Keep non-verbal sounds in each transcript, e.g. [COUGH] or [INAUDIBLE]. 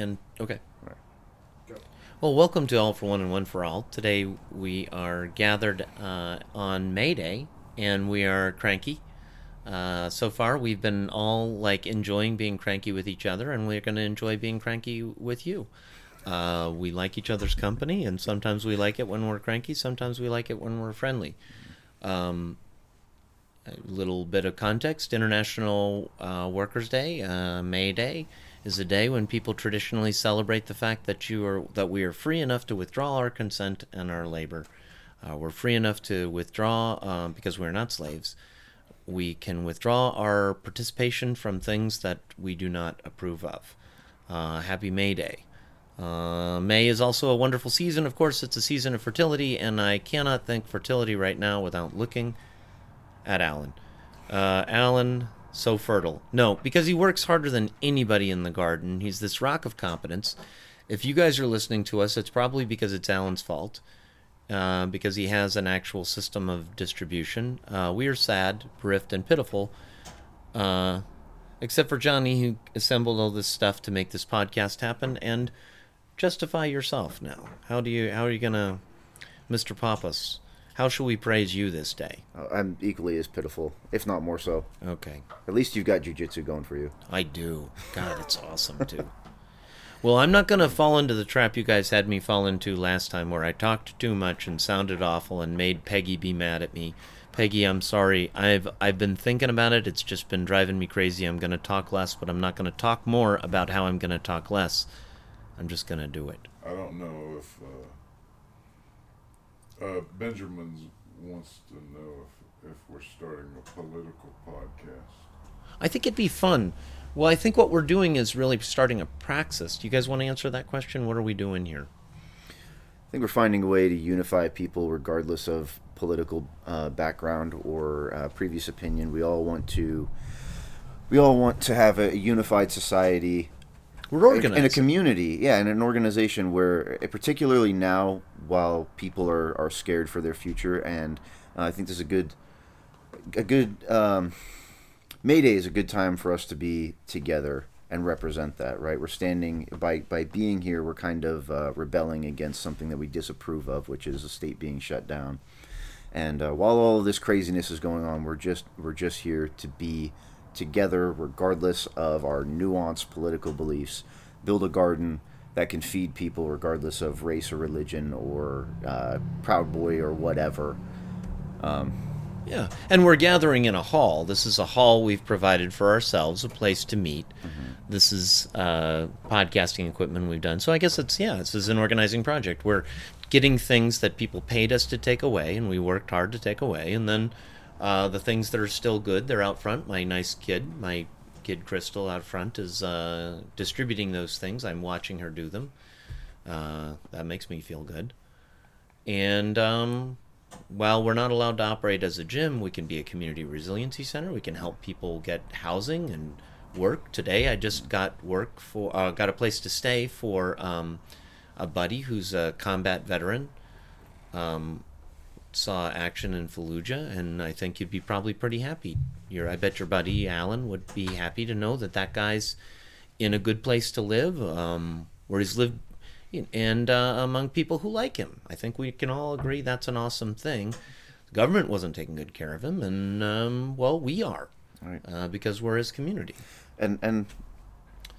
And okay. Right. Well, welcome to All for One and One for All. Today we are gathered uh, on May Day, and we are cranky. Uh, so far, we've been all like enjoying being cranky with each other, and we're going to enjoy being cranky with you. Uh, we like each other's company, and sometimes we like it when we're cranky. Sometimes we like it when we're friendly. Um, a little bit of context: International uh, Workers' Day, uh, May Day, is a day when people traditionally celebrate the fact that you are that we are free enough to withdraw our consent and our labor. Uh, we're free enough to withdraw uh, because we're not slaves. We can withdraw our participation from things that we do not approve of. Uh, happy May Day. Uh, May is also a wonderful season. Of course, it's a season of fertility, and I cannot think fertility right now without looking at Allen. Uh, Allen, so fertile. No, because he works harder than anybody in the garden. He's this rock of competence. If you guys are listening to us, it's probably because it's Allen's fault, uh, because he has an actual system of distribution. Uh, we are sad, bereft, and pitiful, uh, except for Johnny, who assembled all this stuff to make this podcast happen. And justify yourself now. How do you? How are you gonna, Mr. Pappas? How shall we praise you this day? Uh, I'm equally as pitiful, if not more so. Okay. At least you've got jujitsu going for you. I do. God, it's awesome too. Well, I'm not going to fall into the trap you guys had me fall into last time where I talked too much and sounded awful and made Peggy be mad at me. Peggy, I'm sorry. I've I've been thinking about it. It's just been driving me crazy. I'm going to talk less, but I'm not going to talk more about how I'm going to talk less. I'm just going to do it. I don't know if uh, uh, Benjamin wants to know if, if we're starting a political podcast. I think it'd be fun. Well, I think what we're doing is really starting a praxis. Do you guys want to answer that question? What are we doing here? I think we're finding a way to unify people regardless of political uh, background or uh, previous opinion. We all want to. We all want to have a unified society We're organized. in a community, yeah, in an organization where, eh, particularly now, while people are, are scared for their future, and uh, I think this is a good, a good um, May Day is a good time for us to be together and represent that. Right, we're standing by by being here. We're kind of uh, rebelling against something that we disapprove of, which is the state being shut down. And uh, while all of this craziness is going on, we're just we're just here to be together, regardless of our nuanced political beliefs. Build a garden that can feed people, regardless of race or religion or uh, Proud Boy or whatever. Um, Yeah, and we're gathering in a hall. This is a hall we've provided for ourselves, a place to meet. This is uh, podcasting equipment we've done. So I guess it's yeah, this is an organizing project. We're getting things that people paid us to take away, and we worked hard to take away, and then uh, the things that are still good, they're out front. My nice kid, my kid Crystal out front, is uh, distributing those things. I'm watching her do them. Uh, that makes me feel good. And um, while we're not allowed to operate as a gym, we can be a community resiliency center. We can help people get housing and work. Today, I just got work for uh, got a place to stay for um, a buddy who's a combat veteran. Um, saw action in Fallujah, and I think you'd be probably pretty happy. Your, I bet your buddy Allen would be happy to know that that guy's in a good place to live, um, where he's lived, and uh, among people who like him. I think we can all agree that's an awesome thing. The government wasn't taking good care of him, and um, well, we are, Right. uh, because we're his community. and and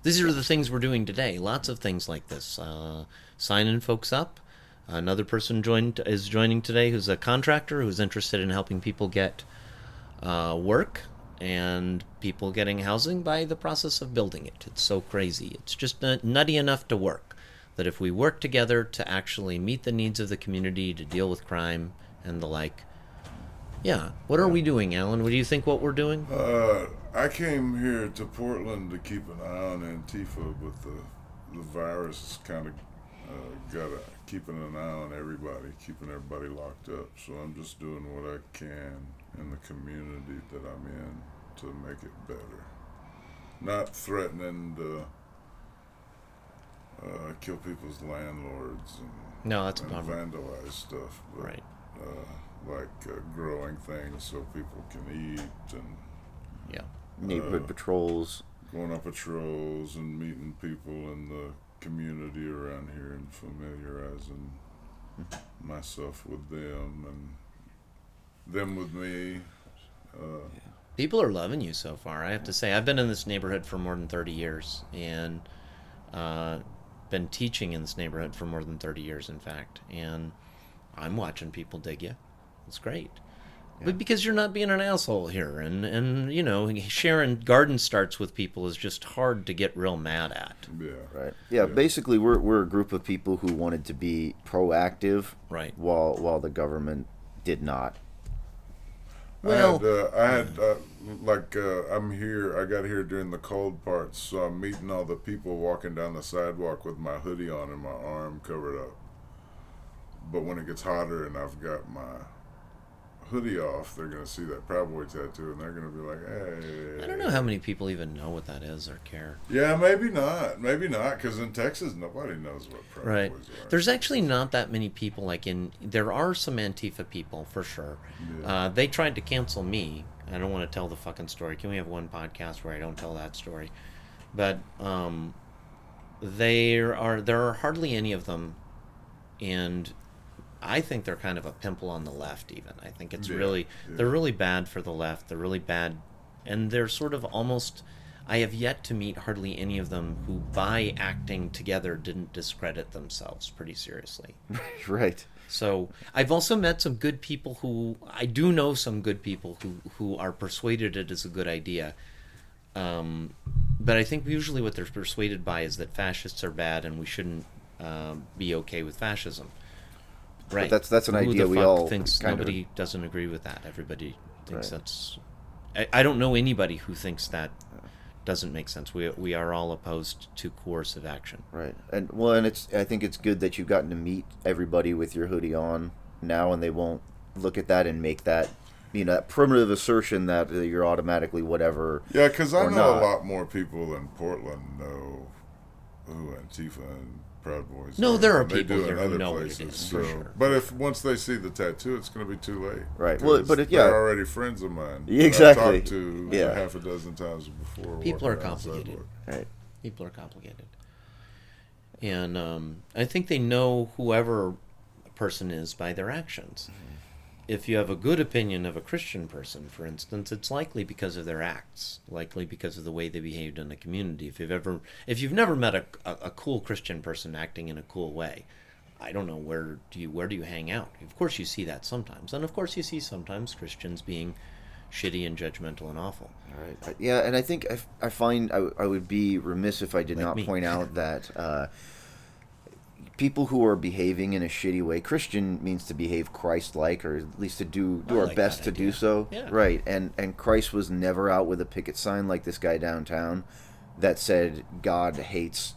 These are the things we're doing today. Lots of things like this. Uh, signing folks up. Another person joined is joining today who's a contractor who's interested in helping people get uh, work and people getting housing by the process of building it. It's so crazy. It's just nutty enough to work. That if we work together to actually meet the needs of the community, to deal with crime and the like. Yeah. What are we doing, Allen? What do you think what we're doing? Uh, I came here to Portland to keep an eye on Antifa, but the the virus kind of uh, got keeping an eye on everybody, keeping everybody locked up. So I'm just doing what I can in the community that I'm in to make it better. Not threatening to uh, kill people's landlords and, No, that's a and bummer. vandalize stuff, but Right. uh, like uh, growing things so people can eat and Yeah. neighborhood Uh, patrols. going on patrols and meeting people in the community around here and familiarizing myself with them and them with me. Uh, People are loving you so far. I have to say, I've been in this neighborhood for more than 30 years and uh, been teaching in this neighborhood for more than 30 years, in fact. And I'm watching people dig you. It's great. But because you're not being an asshole here, and, and you know, sharing garden starts with people is just hard to get real mad at. yeah. Right. Yeah, Basically, we're we're a group of people who wanted to be proactive, Right. While while the government did not. Well- I had, uh, I had uh, like uh, I'm here. I got here during the cold parts, so I'm meeting all the people walking down the sidewalk with my hoodie on and my arm covered up. But when it gets hotter and I've got my hoodie off, they're gonna see that Proud Boy tattoo and they're gonna be like, "Hey." I don't know how many people even know what that is or care. Yeah, maybe not. Maybe not, because in Texas, nobody knows what Proud Right. Boys are. There's actually not that many people like in. There are some Antifa people for sure. Yeah. Uh, they tried to cancel me. I don't want to tell the fucking story. Can we have one podcast where I don't tell that story? But um, there are there are hardly any of them, and I think they're kind of a pimple on the left. Even I think it's Yeah, really yeah. they're really bad for the left. They're really bad, and they're sort of almost. I have yet to meet hardly any of them who, by acting together, didn't discredit themselves pretty seriously. [LAUGHS] right. So I've also met some good people who I do know some good people who who are persuaded it is a good idea. Um, but I think usually what they're persuaded by is that fascists are bad and we shouldn't um, be okay with fascism. Right. that's- that's an Who idea the we all thinks kind of- nobody doesn't agree with that. Everybody thinks Right. that's. I, I don't know anybody who thinks that doesn't make sense. We we are all opposed to coercive action. Right. And well, and it's I think it's good that you've gotten to meet everybody with your hoodie on now, and they won't look at that and make that you know that primitive assertion that uh, you're automatically whatever. Yeah, because I know not. a lot more people in Portland know who Antifa and Proud Boys. No, are there are than they people do here in who other know what it places. for so, sure. but if once they see the tattoo, it's going to be too late. Right. Well, because but it- they're yeah. already friends of mine. that Yeah, I've exactly. talked to Yeah. half a dozen times before. People are complicated. Right. people are complicated and um, i think they know whoever a person is by their actions if you have a good opinion of a christian person for instance it's likely because of their acts likely because of the way they behaved in the community if you've ever if you've never met a, a, a cool christian person acting in a cool way i don't know where do you where do you hang out of course you see that sometimes and of course you see sometimes christians being shitty and judgmental and awful All right. Yeah, and I think I, I find I, I would be remiss if I did Like not me. point out [LAUGHS] that uh, people who are behaving in a shitty way, Christian means to behave Christ-like, or at least to do do I our like best to do so. Yeah. Right. And and Christ was never out with a picket sign like this guy downtown that said God hates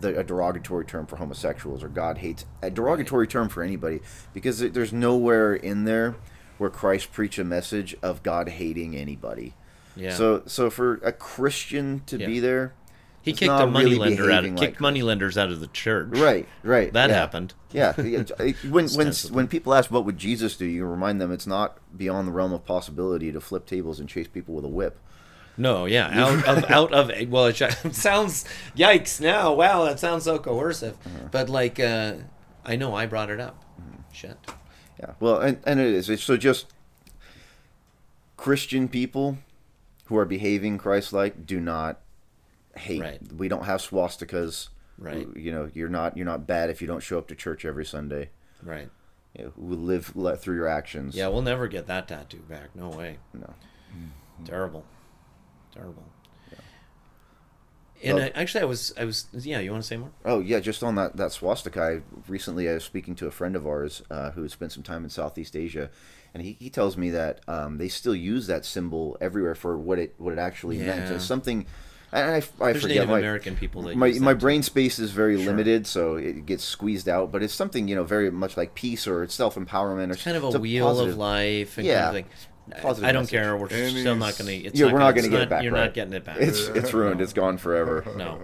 the, a derogatory term for homosexuals or God hates a derogatory term for anybody because there's nowhere in there where Christ preached a message of God hating anybody. yeah So so for a Christian to Yeah. be there, He It's kicked a money really lender out. Of, kicked like money lenders out of the church. right, right, That yeah. happened. Yeah, [LAUGHS] yeah, when when when people ask what would Jesus do, you remind them it's not beyond the realm of possibility to flip tables and chase people with a whip. No, yeah, [LAUGHS] out of out of well, [LAUGHS] it sounds yikes. Now, wow, that sounds so coercive. Uh-huh. But like, uh, I know I brought it up. Mm-hmm. Shit. Yeah, well, and, and it is. It's, so just Christian people who are behaving Christ-like do not hate. Right. We don't have swastikas. Right. You know, you're not you're not bad if you don't show up to church every Sunday. Right. You know, we live let through your actions. Yeah, we'll never get that tattoo back. No way. No. Terrible. Terrible. And uh, actually, I was, I was, yeah. You want to say more? Oh yeah, just on that that swastika. I, recently, I was speaking to a friend of ours uh, who spent some time in Southeast Asia, and he, he tells me that um, they still use that symbol everywhere for what it what it actually meant. Yeah. It's something. And I, I There's forget Native my American people that my, use my that, too. brain space is very Sure. limited, so it gets squeezed out. But it's something you know very much like peace or self empowerment or It's kind of it's a wheel positive- of life. And Yeah. kind of thing. Positive I don't message. care. We're And still not going to. Yeah, not we're not gonna- going to get not- it back. You're right? not getting it back. It's it's [LAUGHS] ruined. It's gone forever. [LAUGHS] no.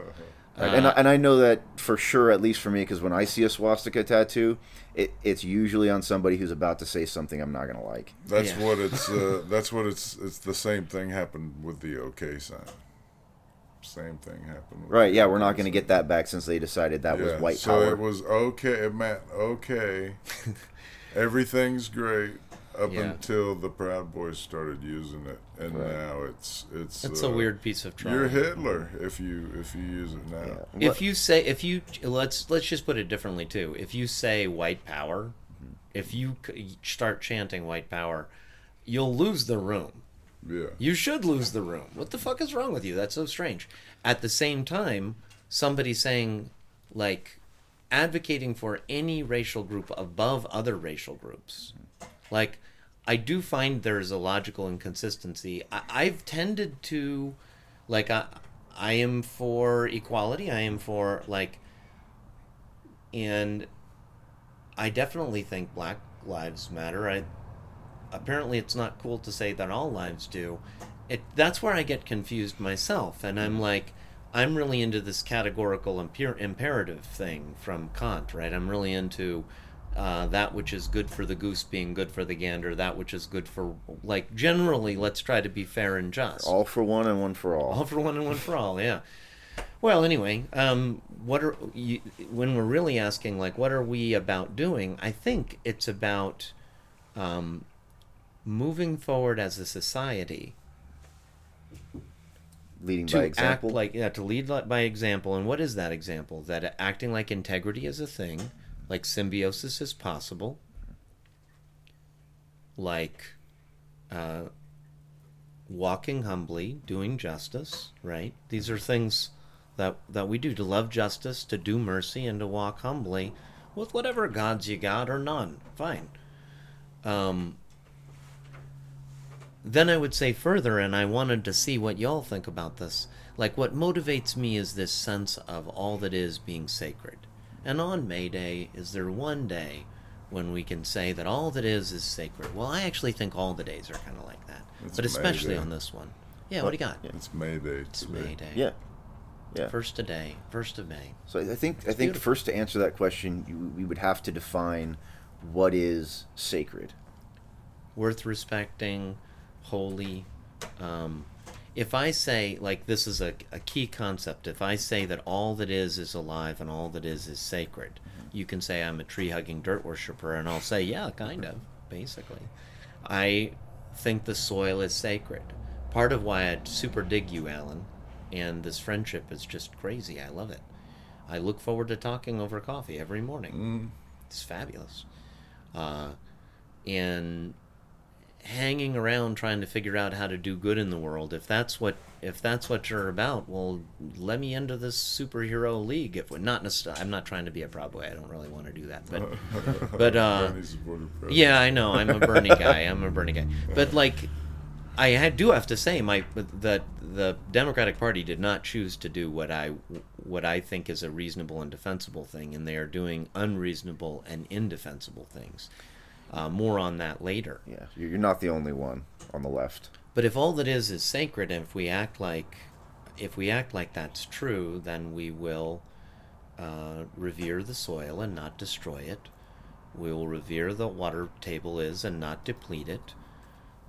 Right, and, I, Uh, and I know that for sure, at least for me, because when I see a swastika tattoo, it, it's usually on somebody who's about to say something I'm not going to like. That's Yeah. what it's. Uh, [LAUGHS] that's what it's. It's the same thing happened with the OK sign. Same thing happened. with Right, yeah, we're not going to get that back since they decided that was white so power. So it was okay. It meant okay. [LAUGHS] Everything's great up Yeah. until the Proud Boys started using it, and Right. now it's it's. It's uh, a weird piece of trauma. You're Hitler if you if you use it now. Yeah. If you say if you let's let's just put it differently too. If you say white power, if you start chanting white power, you'll lose the room. Yeah. You should lose the room. What the fuck is wrong with you? That's so strange. At the same time, somebody saying like advocating for any racial group above other racial groups. Like I do find there's a logical inconsistency. I, I've tended to like I I am for equality. I am for like and I definitely think black lives matter. I apparently it's not cool to say that all lives do. It that's where I get confused myself, and I'm like, I'm really into this categorical imper- imperative thing from Kant, right? I'm really into uh, that which is good for the goose being good for the gander, that which is good for like generally. Let's try to be fair and just. all for one and one for all. All for one and one for all, yeah. Well, anyway, um, what are you, when we're really asking like what are we about doing? I think it's about um, moving forward as a society leading to by act like yeah to lead by example. And what is that example? That acting like integrity is a thing, like symbiosis is possible, like uh, walking humbly, doing justice. Right? These are things that that we do to love justice, to do mercy, and to walk humbly with whatever gods you got or none. Fine. Um, then I would say further, and I wanted to see what y'all think about this. Like, what motivates me is this sense of all that is being sacred. And on May Day, is there one day when we can say that all that is is sacred? Well, I actually think all the days are kind of like that, It's but especially on this one. Yeah, what do you got? It's May Day It's today. May Day. yeah, yeah. First today, first of May. So I think I think beautiful. first to answer that question, you, we would have to define what is sacred. worth respecting, holy. Um, if I say, like, this is a, a key concept, if I say that all that is is alive and all that is is sacred, you can say I'm a tree hugging dirt worshiper, and I'll say, yeah, kind of, basically. I think the soil is sacred. Part of why I super dig you, Allen, and this friendship is just crazy. I love it. I look forward to talking over coffee every morning. Mm, It's fabulous. Uh, and hanging around trying to figure out how to do good in the world. If that's what if that's what you're about, well, let me into this superhero league. If not, necess- I'm not trying to be a proud boy. I don't really want to do that. But [LAUGHS] but, uh, Bernie supported president. yeah, I know. I'm a Bernie guy. I'm a Bernie guy. But like, I had, do have to say, my that the Democratic Party did not choose to do what I what I think is a reasonable and defensible thing, and they are doing unreasonable and indefensible things. Uh, more on that later. Yeah, you're you're not the only one on the left. But if all that is is sacred, and if we act like if we act like that's true, then we will uh, revere the soil and not destroy it. We will revere the water table is and not deplete it.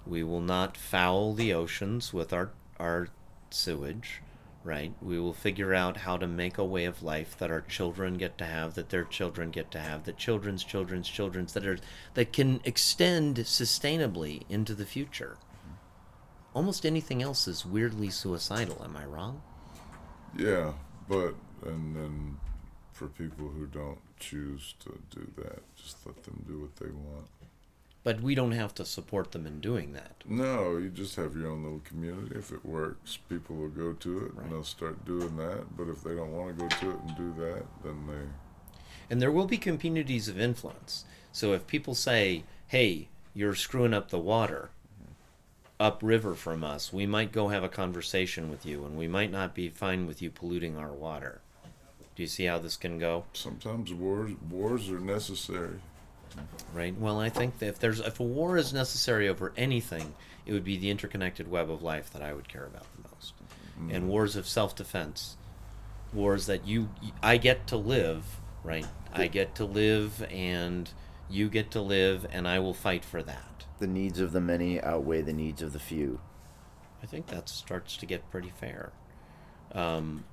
We will not foul the oceans with our our sewage, right? We will figure out how to make a way of life that our children get to have, that their children get to have, that children's children's children's that are that can extend sustainably into the future. Almost anything else is weirdly suicidal, am I wrong? Yeah, but and then for people who don't choose to do that, just let them do what they want. But we don't have to support them in doing that. No, you just have your own little community. If it works, people will go to it Right. and they'll start doing that. But if they don't want to go to it and do that, then they And there will be communities of influence. So if people say, hey, you're screwing up the water upriver from us, we might go have a conversation with you and we might not be fine with you polluting our water. Do you see how this can go? sometimes wars wars are necessary. Right. Well, I think that if there's if a war is necessary over anything, it would be the interconnected web of life that I would care about the most. And wars of self-defense, wars that you I get to live, right? I get to live and you get to live and I will fight for that. The needs of the many outweigh the needs of the few. I think that starts to get pretty fair. Um,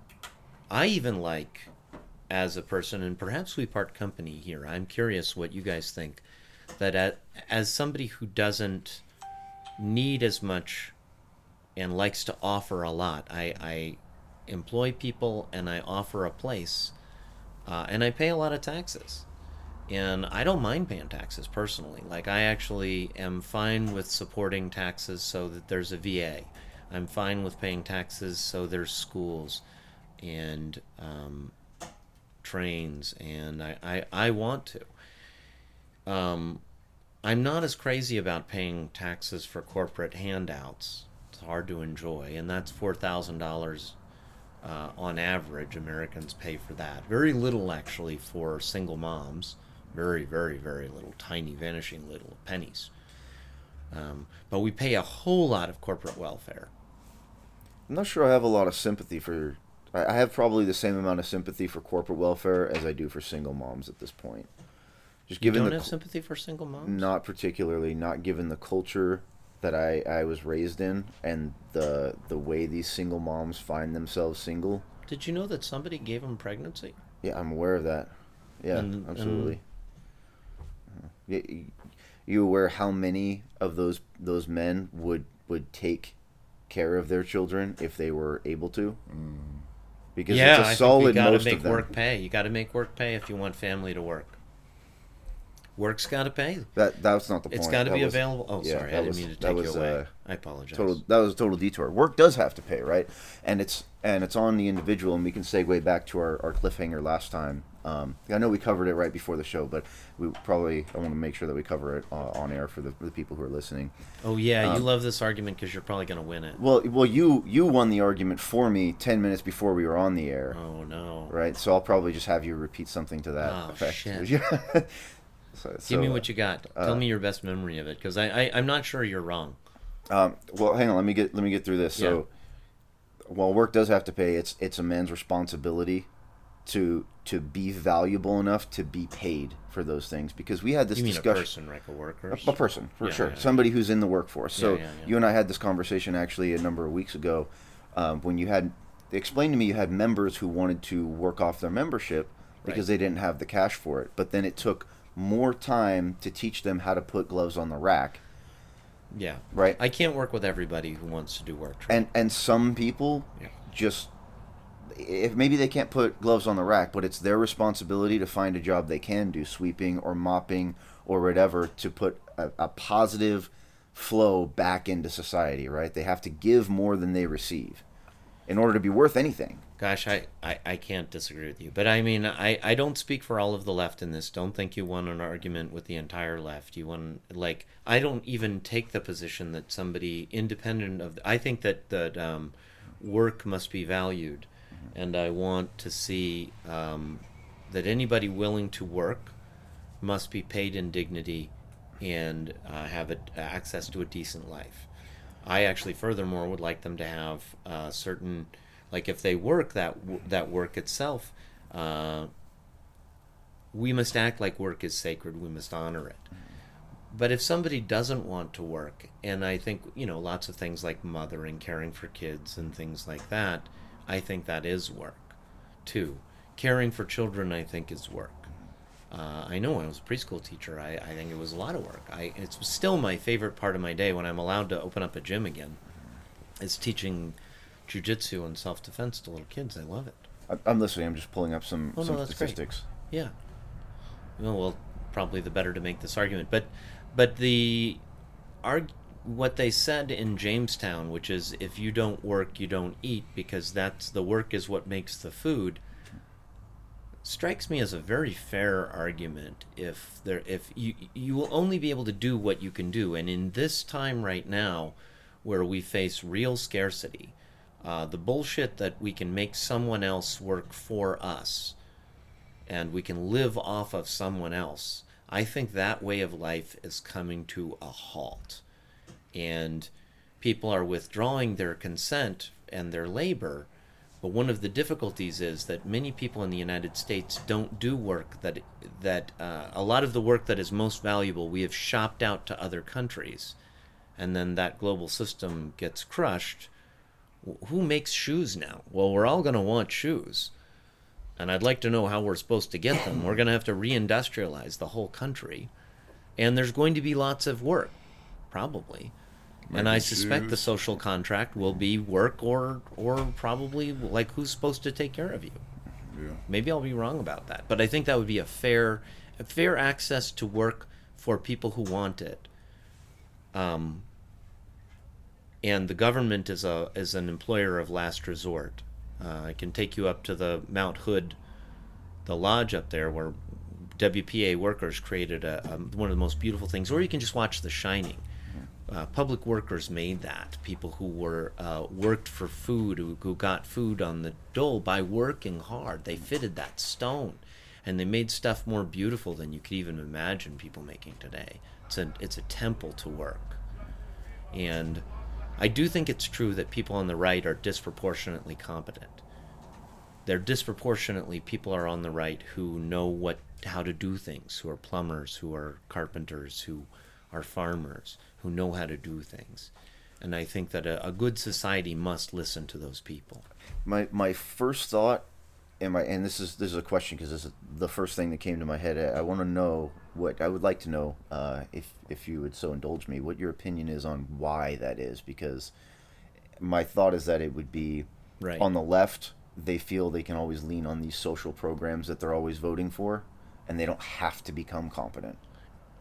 I even like, as a person, and perhaps we part company here. I'm curious what you guys think. That at, as somebody who doesn't need as much and likes to offer a lot, I, I employ people and I offer a place, uh, and I pay a lot of taxes. And I don't mind paying taxes personally. Like, I actually am fine with supporting taxes so that there's a VA. I'm fine with paying taxes so there's schools and um, trains, and I, I, I want to. Um, I'm not as crazy about paying taxes for corporate handouts. It's hard to enjoy, and that's four thousand uh, dollars on average. Americans pay for that. Very little, actually, for single moms. Very, very, very little. Tiny, vanishing little pennies. Um, but we pay a whole lot of corporate welfare. I'm not sure I have a lot of sympathy for. I I have probably the same amount of sympathy for corporate welfare as I do for single moms at this point. Just You given don't the have sympathy for single moms? not particularly, not given the culture that I, I was raised in and the the way these single moms find themselves single. Did you know that somebody gave him pregnancy? Yeah, I'm aware of that. Yeah, And- absolutely. Yeah, y- you aware how many of those those men would would take care of their children if they were able to? Mm. Because yeah, it's I a think you gotta most make of them. work pay. You got to make work pay if you want family to work. Work's got to pay. That that's not the point. It's got to be was- available. Oh, yeah, sorry, I didn't was- mean to take was, you away. uh, I apologize. total that was a total detour work does have to pay right and it's and it's on the individual and we can segue back to our, our cliffhanger last time um, i know we covered it right before the show but we probably i want to make sure that we cover it uh, on air for the, for the people who are listening Oh yeah, you um, love this argument because you're probably going to win it. well well you you won the argument for me 10 minutes before we were on the air Oh no. right so i'll probably just have you repeat something to that Oh, effect shit. [LAUGHS] [LAUGHS] so, Give so, me what you got. uh, Tell me your best memory of it, because I, I I'm not sure you're wrong. Um, well, hang on. Let me get let me get through this. So, while work does have to pay, it's it's a man's responsibility to to be valuable enough to be paid for those things. Because we had this You mean a discussion. person, like a worker? A, a person, for Yeah, sure. yeah, yeah. Somebody who's in the workforce. So Yeah, yeah, yeah. you and I had this conversation actually a number of weeks ago, um, when you had explained to me you had members who wanted to work off their membership because Right. they didn't have the cash for it. But then it took more time to teach them how to put gloves on the rack. Yeah. Right. I can't work with everybody who wants to do work. Trey. and and some people Yeah. just if maybe they can't put gloves on the rack but it's their responsibility to find a job they can do sweeping or mopping or whatever to put a, a positive flow back into society right they have to give more than they receive in order to be worth anything Gosh, I, I, I can't disagree with you. But I mean, I, I don't speak for all of the left in this. Don't think you won an argument with the entire left. You won, like, I don't even take the position that somebody independent of. I think that, that um, work must be valued. And I want to see um, that anybody willing to work must be paid in dignity and uh, have a, access to a decent life. I actually, furthermore, would like them to have uh, certain, like if they work that that work itself, uh, we must act like work is sacred. We must honor it. But if somebody doesn't want to work, and I think you know lots of things like mothering, caring for kids, and things like that, I think that is work. Too, caring for children, I think, is work. Uh, I know when I was a preschool teacher, I, I think it was a lot of work. I, it's still my favorite part of my day when I'm allowed to open up a gym again. Is teaching jujitsu and self defense to little kids. I love it. I- i'm listening i'm just pulling up some, Oh, no, some great. statistics Yeah. Well, well, probably the better to make this argument, but but the arg- what they said in Jamestown, which is if you don't work, you don't eat, because that's the work is what makes the food. Strikes me as a very fair argument. If there, if you you will only be able to do what you can do, and in this time right now, where we face real scarcity, uh, the bullshit that we can make someone else work for us and we can live off of someone else. I think that way of life is coming to a halt. And people are withdrawing their consent and their labor. But one of the difficulties is that many people in the United States don't do work that that uh, a lot of the work that is most valuable we have shopped out to other countries, and then that global system gets crushed who makes shoes now? Well, we're all going to want shoes. And I'd like to know how we're supposed to get them. We're going to have to reindustrialize the whole country. And there's going to be lots of work, probably. and I suspect the social contract will be work or or probably like who's supposed to take care of you. Yeah. Maybe I'll be wrong about that, but I think that would be a fair, a fair access to work for people who want it. Um, and the government is a is an employer of last resort. Uh, I can take you up to the Mount Hood, the lodge up there where WPA workers created a, a one of the most beautiful things, or you can just watch The Shining. Uh, public workers made that. People who were uh, worked for food, who, who got food on the dole by working hard. They fitted that stone, and they made stuff more beautiful than you could even imagine people making today. It's a it's a temple to work, and I do think it's true that people on the right are disproportionately competent. They're disproportionately people are on the right who know what how to do things, who are plumbers, who are carpenters, who are farmers, who know how to do things. And I think that a, a good society must listen to those people. My my first thought, and my and this is this is a question because this is the first thing that came to my head. I, I want to know what I would like to know uh, if if you would so indulge me, what your opinion is on why that is. Because my thought is that it would be Right. on the left. They feel they can always lean on these social programs that they're always voting for, and they don't have to become competent.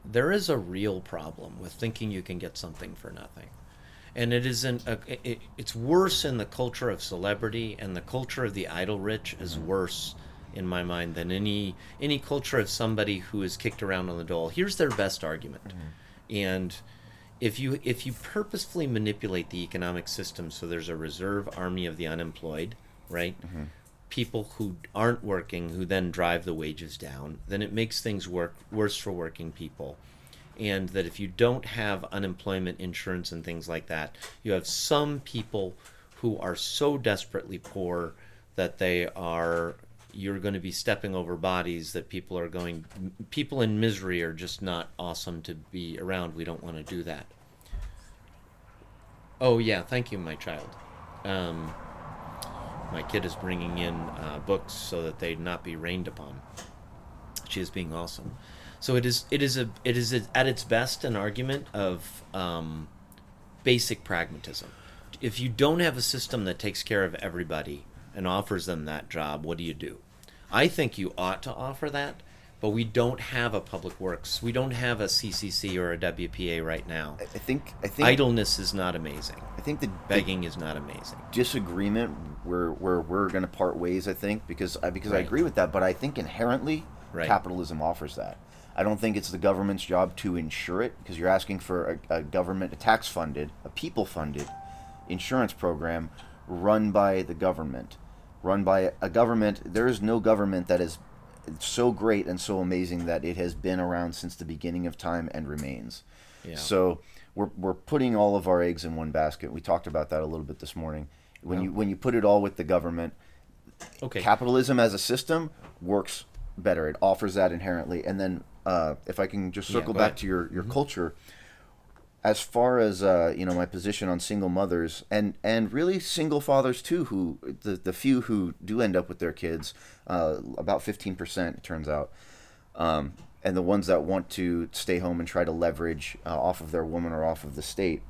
there is a real problem with thinking you can get something for nothing and it isn't a, it, it's worse in the culture of celebrity and the culture of the idle rich is worse in my mind than any any culture of somebody who is kicked around on the dole. Here's their best argument. Mm-hmm. And if you if you purposefully manipulate the economic system so there's a reserve army of the unemployed right? Mm-hmm. People who aren't working who then drive the wages down, then it makes things work worse for working people. And that if you don't have unemployment insurance and things like that, you have some people who are so desperately poor that they are you're going to be stepping over bodies that people are going people in misery are just not awesome to be around. We don't want to do that. Oh yeah, thank you, my child. Um, my kid is bringing in uh, books so that they'd not be rained upon. She is being awesome. So it is. It is a. It is a, at its best an argument of um, basic pragmatism. If you don't have a system that takes care of everybody and offers them that job, what do you do? I think you ought to offer that, but we don't have a public works. We don't have a CCC or a WPA right now. I think I think Idleness is not amazing. I think the, the Begging is not amazing. disagreement where where we're going to part ways. I think because I because I agree with that, but I think inherently Right. capitalism offers that. I don't think it's the government's job to insure it because you're asking for a, a government, a tax funded, a people funded insurance program run by the government, run by a government. There is no government that is so great and so amazing that it has been around since the beginning of time and remains. Yeah. So we're, we're putting all of our eggs in one basket. We talked about that a little bit this morning. When Yeah. you when you put it all with the government, Okay. capitalism as a system works better. It offers that inherently. And then uh, if I can just circle go back ahead. to your, your culture, as far as uh, you know, my position on single mothers and and really single fathers too, who the the few who do end up with their kids, uh, about fifteen percent it turns out. Um, and the ones that want to stay home and try to leverage uh, off of their woman or off of the state,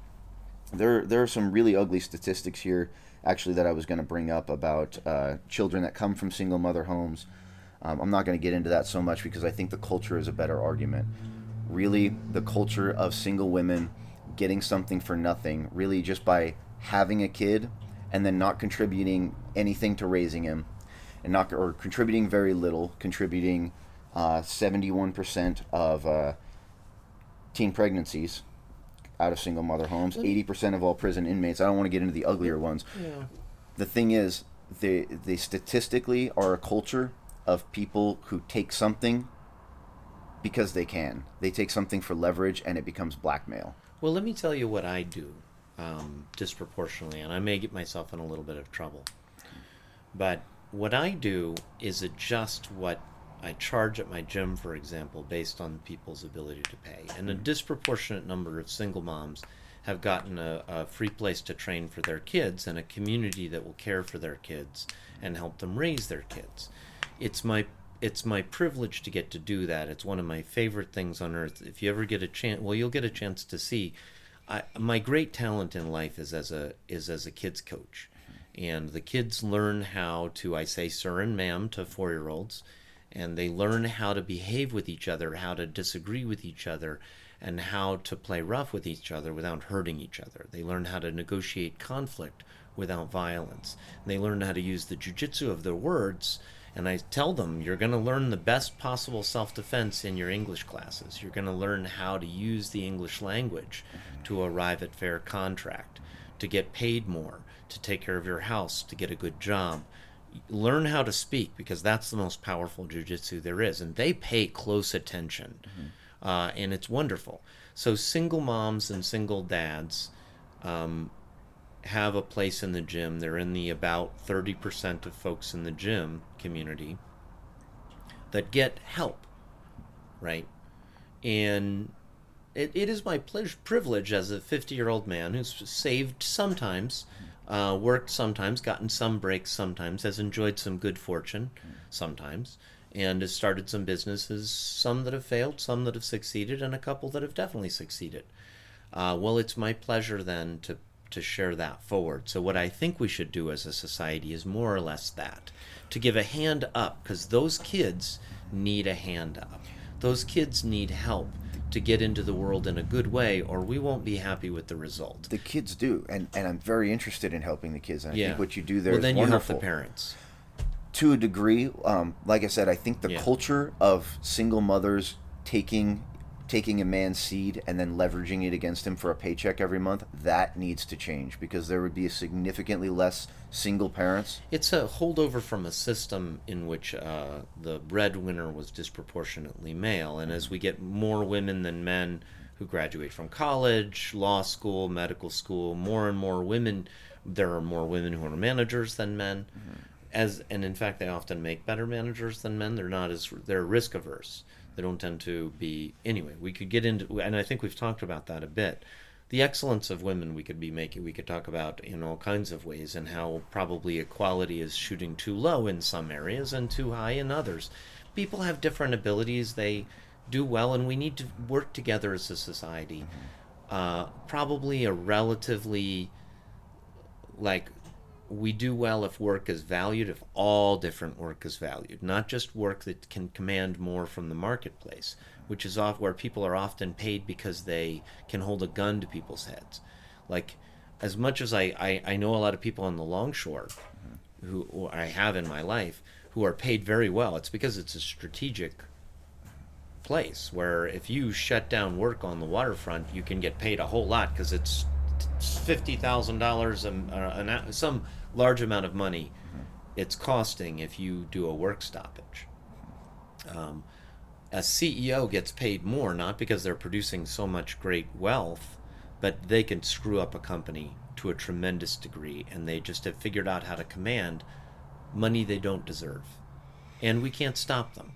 there there are some really ugly statistics here actually that I was going to bring up about uh, children that come from single mother homes. Um, I'm not going to get into that so much because I think the culture is a better argument. Really, the culture of single women getting something for nothing, really just by having a kid and then not contributing anything to raising him, and not or contributing very little, contributing uh, 71% of uh, teen pregnancies out of single mother homes, 80% of all prison inmates. I don't want to get into the uglier ones. Yeah. The thing is, they they statistically are a culture of people who take something because they can. They take something for leverage and it becomes blackmail. Well, let me tell you what I do um, disproportionately, and I may get myself in a little bit of trouble. But what I do is adjust what I charge at my gym, for example, based on people's ability to pay. And a disproportionate number of single moms have gotten a, a free place to train for their kids and a community that will care for their kids and help them raise their kids. It's my it's my privilege to get to do that. It's one of my favorite things on earth. If you ever get a chance, well, you'll get a chance to see. I, my great talent in life is as a is as a kids coach, and the kids learn how to I say sir and ma'am to four year olds, and they learn how to behave with each other, how to disagree with each other, and how to play rough with each other without hurting each other. They learn how to negotiate conflict without violence. And they learn how to use the jujitsu of their words. And I tell them, you're going to learn the best possible self defense in your English classes. You're going to learn how to use the English language to arrive at fair contract, to get paid more, to take care of your house, to get a good job. Learn how to speak because that's the most powerful jujitsu there is. And they pay close attention. Mm-hmm uh, and it's wonderful. So single moms and single dads um, have a place in the gym. They're in the about 30% of folks in the gym community that get help, right? And it, it is my pleasure, privilege as a 50 year old man who's saved sometimes, uh, worked sometimes, gotten some breaks sometimes, has enjoyed some good fortune sometimes and has started some businesses, some that have failed, some that have succeeded, and a couple that have definitely succeeded. Uh, well, it's my pleasure then to to share that forward. So what I think we should do as a society is more or less that to give a hand up because those kids need a hand up. Those kids need help to get into the world in a good way or we won't be happy with the result. The kids do and and I'm very interested in helping the kids. And I Yeah. think what you do there well, is then you help the parents. to a degree um, like i said i think the Yeah. culture of single mothers taking taking a man's seed and then leveraging it against him for a paycheck every month that needs to change because there would be significantly less single parents It's a holdover from a system in which uh, the breadwinner was disproportionately male. And as we get more women than men who graduate from college, law school, medical school, more and more women, there are more women who are managers than men. As and in fact, they often make better managers than men. They're not as they're risk averse. They don't tend to be anyway. We could get into, and I think we've talked about that a bit. The excellence of women we could be making we could talk about in all kinds of ways and how probably equality is shooting too low in some areas and too high in others. People have different abilities. They do well and we need to work together as a society. Uh, probably a relatively like we do well if work is valued if all different work is valued not just work that can command more from the marketplace which is off where people are often paid because they can hold a gun to people's heads. Like as much as i i, I know a lot of people on the longshore who, who i have in my life who are paid very well it's because it's a strategic place where if you shut down work on the waterfront, you can get paid a whole lot because it's fifty thousand dollars an some large amount of money it's costing if you do a work stoppage. Um, a CEO gets paid more not because they're producing so much great wealth, but they can screw up a company to a tremendous degree, and they just have figured out how to command money they don't deserve, and we can't stop them.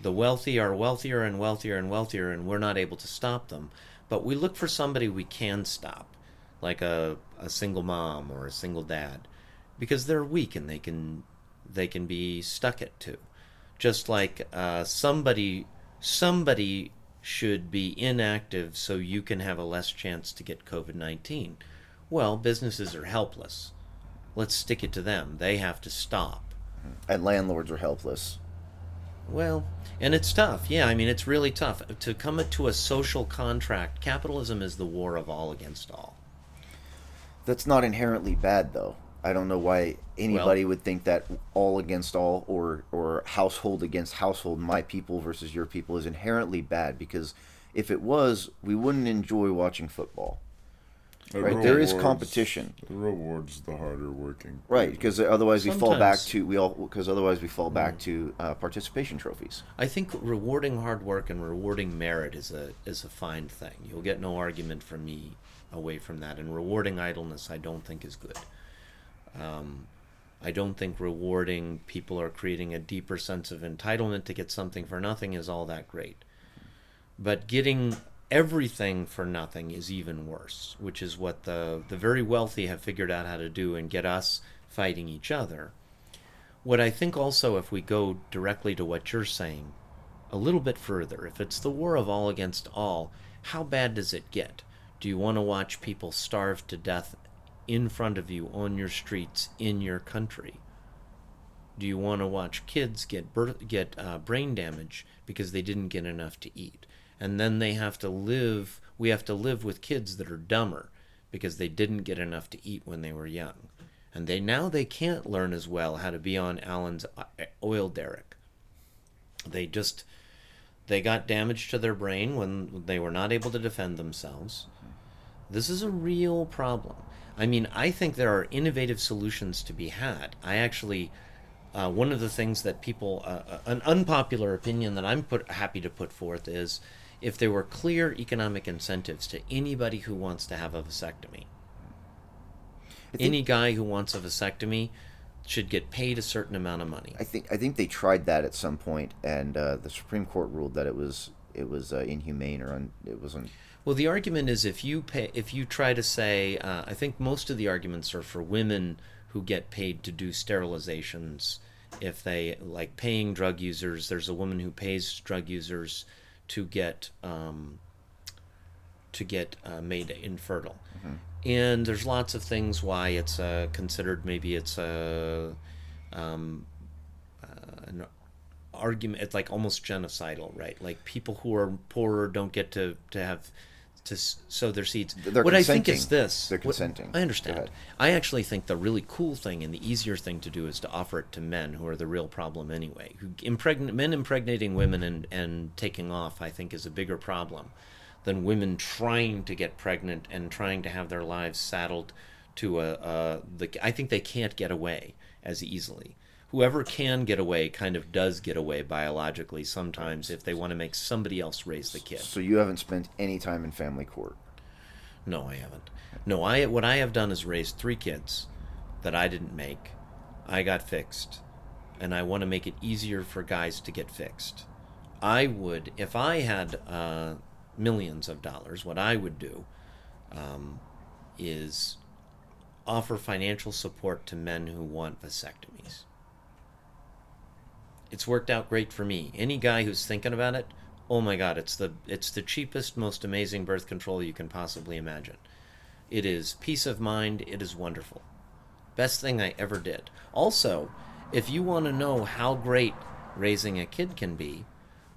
The wealthy are wealthier and wealthier and wealthier and we're not able to stop them. But we look for somebody we can stop like a, a single mom or a single dad because they're weak and they can they can be stuck at two just like uh, somebody somebody should be inactive so you can have a less chance to get covid-19 well businesses are helpless let's stick it to them they have to stop and landlords are helpless well, and it's tough. Yeah, I mean, it's really tough to come to a social contract. Capitalism is the war of all against all. That's not inherently bad though. I don't know why anybody would think that all against all or or household against household my people versus your people is inherently bad. Because if it was we wouldn't enjoy watching football. It Right, there is competition. It rewards the harder working. right because otherwise we fall back to we all because otherwise we fall back to uh, participation trophies. I think rewarding hard work and rewarding merit is a is a fine thing. You'll get no argument from me away from that. And rewarding idleness, I don't think is good. Um, I don't think rewarding people or creating a deeper sense of entitlement to get something for nothing is all that great. But getting everything for nothing is even worse, which is what the the very wealthy have figured out how to do and get us fighting each other. What I think also, if we go directly to what you're saying, a little bit further, if it's the war of all against all, how bad does it get? Do you want to watch people starve to death in front of you on your streets in your country? Do you want to watch kids get birth, get uh, brain damage because they didn't get enough to eat? And then they have to live, we have to live with kids that are dumber because they didn't get enough to eat when they were young. And they now they can't learn as well how to be on Allen's uh, oil derrick. They just they got damage to their brain when they were not able to defend themselves. This is a real problem. I mean, I think there are innovative solutions to be had. I actually, uh, one of the things that people, uh, uh, an unpopular opinion that I'm put, happy to put forth is if there were clear economic incentives to anybody who wants to have a vasectomy. Any guy who wants a vasectomy should get paid a certain amount of money. I think I think they tried that at some point, and uh, the Supreme Court ruled that it was it was uh, inhumane or un, it wasn't. Well, the argument is if you pay, if you try to say, uh, I think most of the arguments are for women who get paid to do sterilizations. If they like paying drug users, there's a woman who pays drug users to get um, to get uh, made infertile. Mm-hmm and there's lots of things why it's uh, considered maybe it's a um, uh, an argument it's like almost genocidal right like people who are poorer don't get to to have to sow their seeds They're what consenting. i think is this They're what- consenting. i understand i actually think the really cool thing and the easier thing to do is to offer it to men who are the real problem anyway who impregnate men impregnating women and and taking off i think is a bigger problem than women trying to get pregnant and trying to have their lives saddled to a, a the I think they can't get away as easily. Whoever can get away kind of does get away biologically sometimes if they want to make somebody else raise the kid. So you haven't spent any time in family court. No, I haven't. No, I what I have done is raised three kids that I didn't make. I got fixed, and I want to make it easier for guys to get fixed. I would, if I had uh, millions of dollars, what I would do um, is offer financial support to men who want vasectomies. It's worked out great for me. Any guy who's thinking about it, oh my god, it's the it's the cheapest, most amazing birth control you can possibly imagine. It is peace of mind, it is wonderful. Best thing I ever did. Also, if you want to know how great raising a kid can be,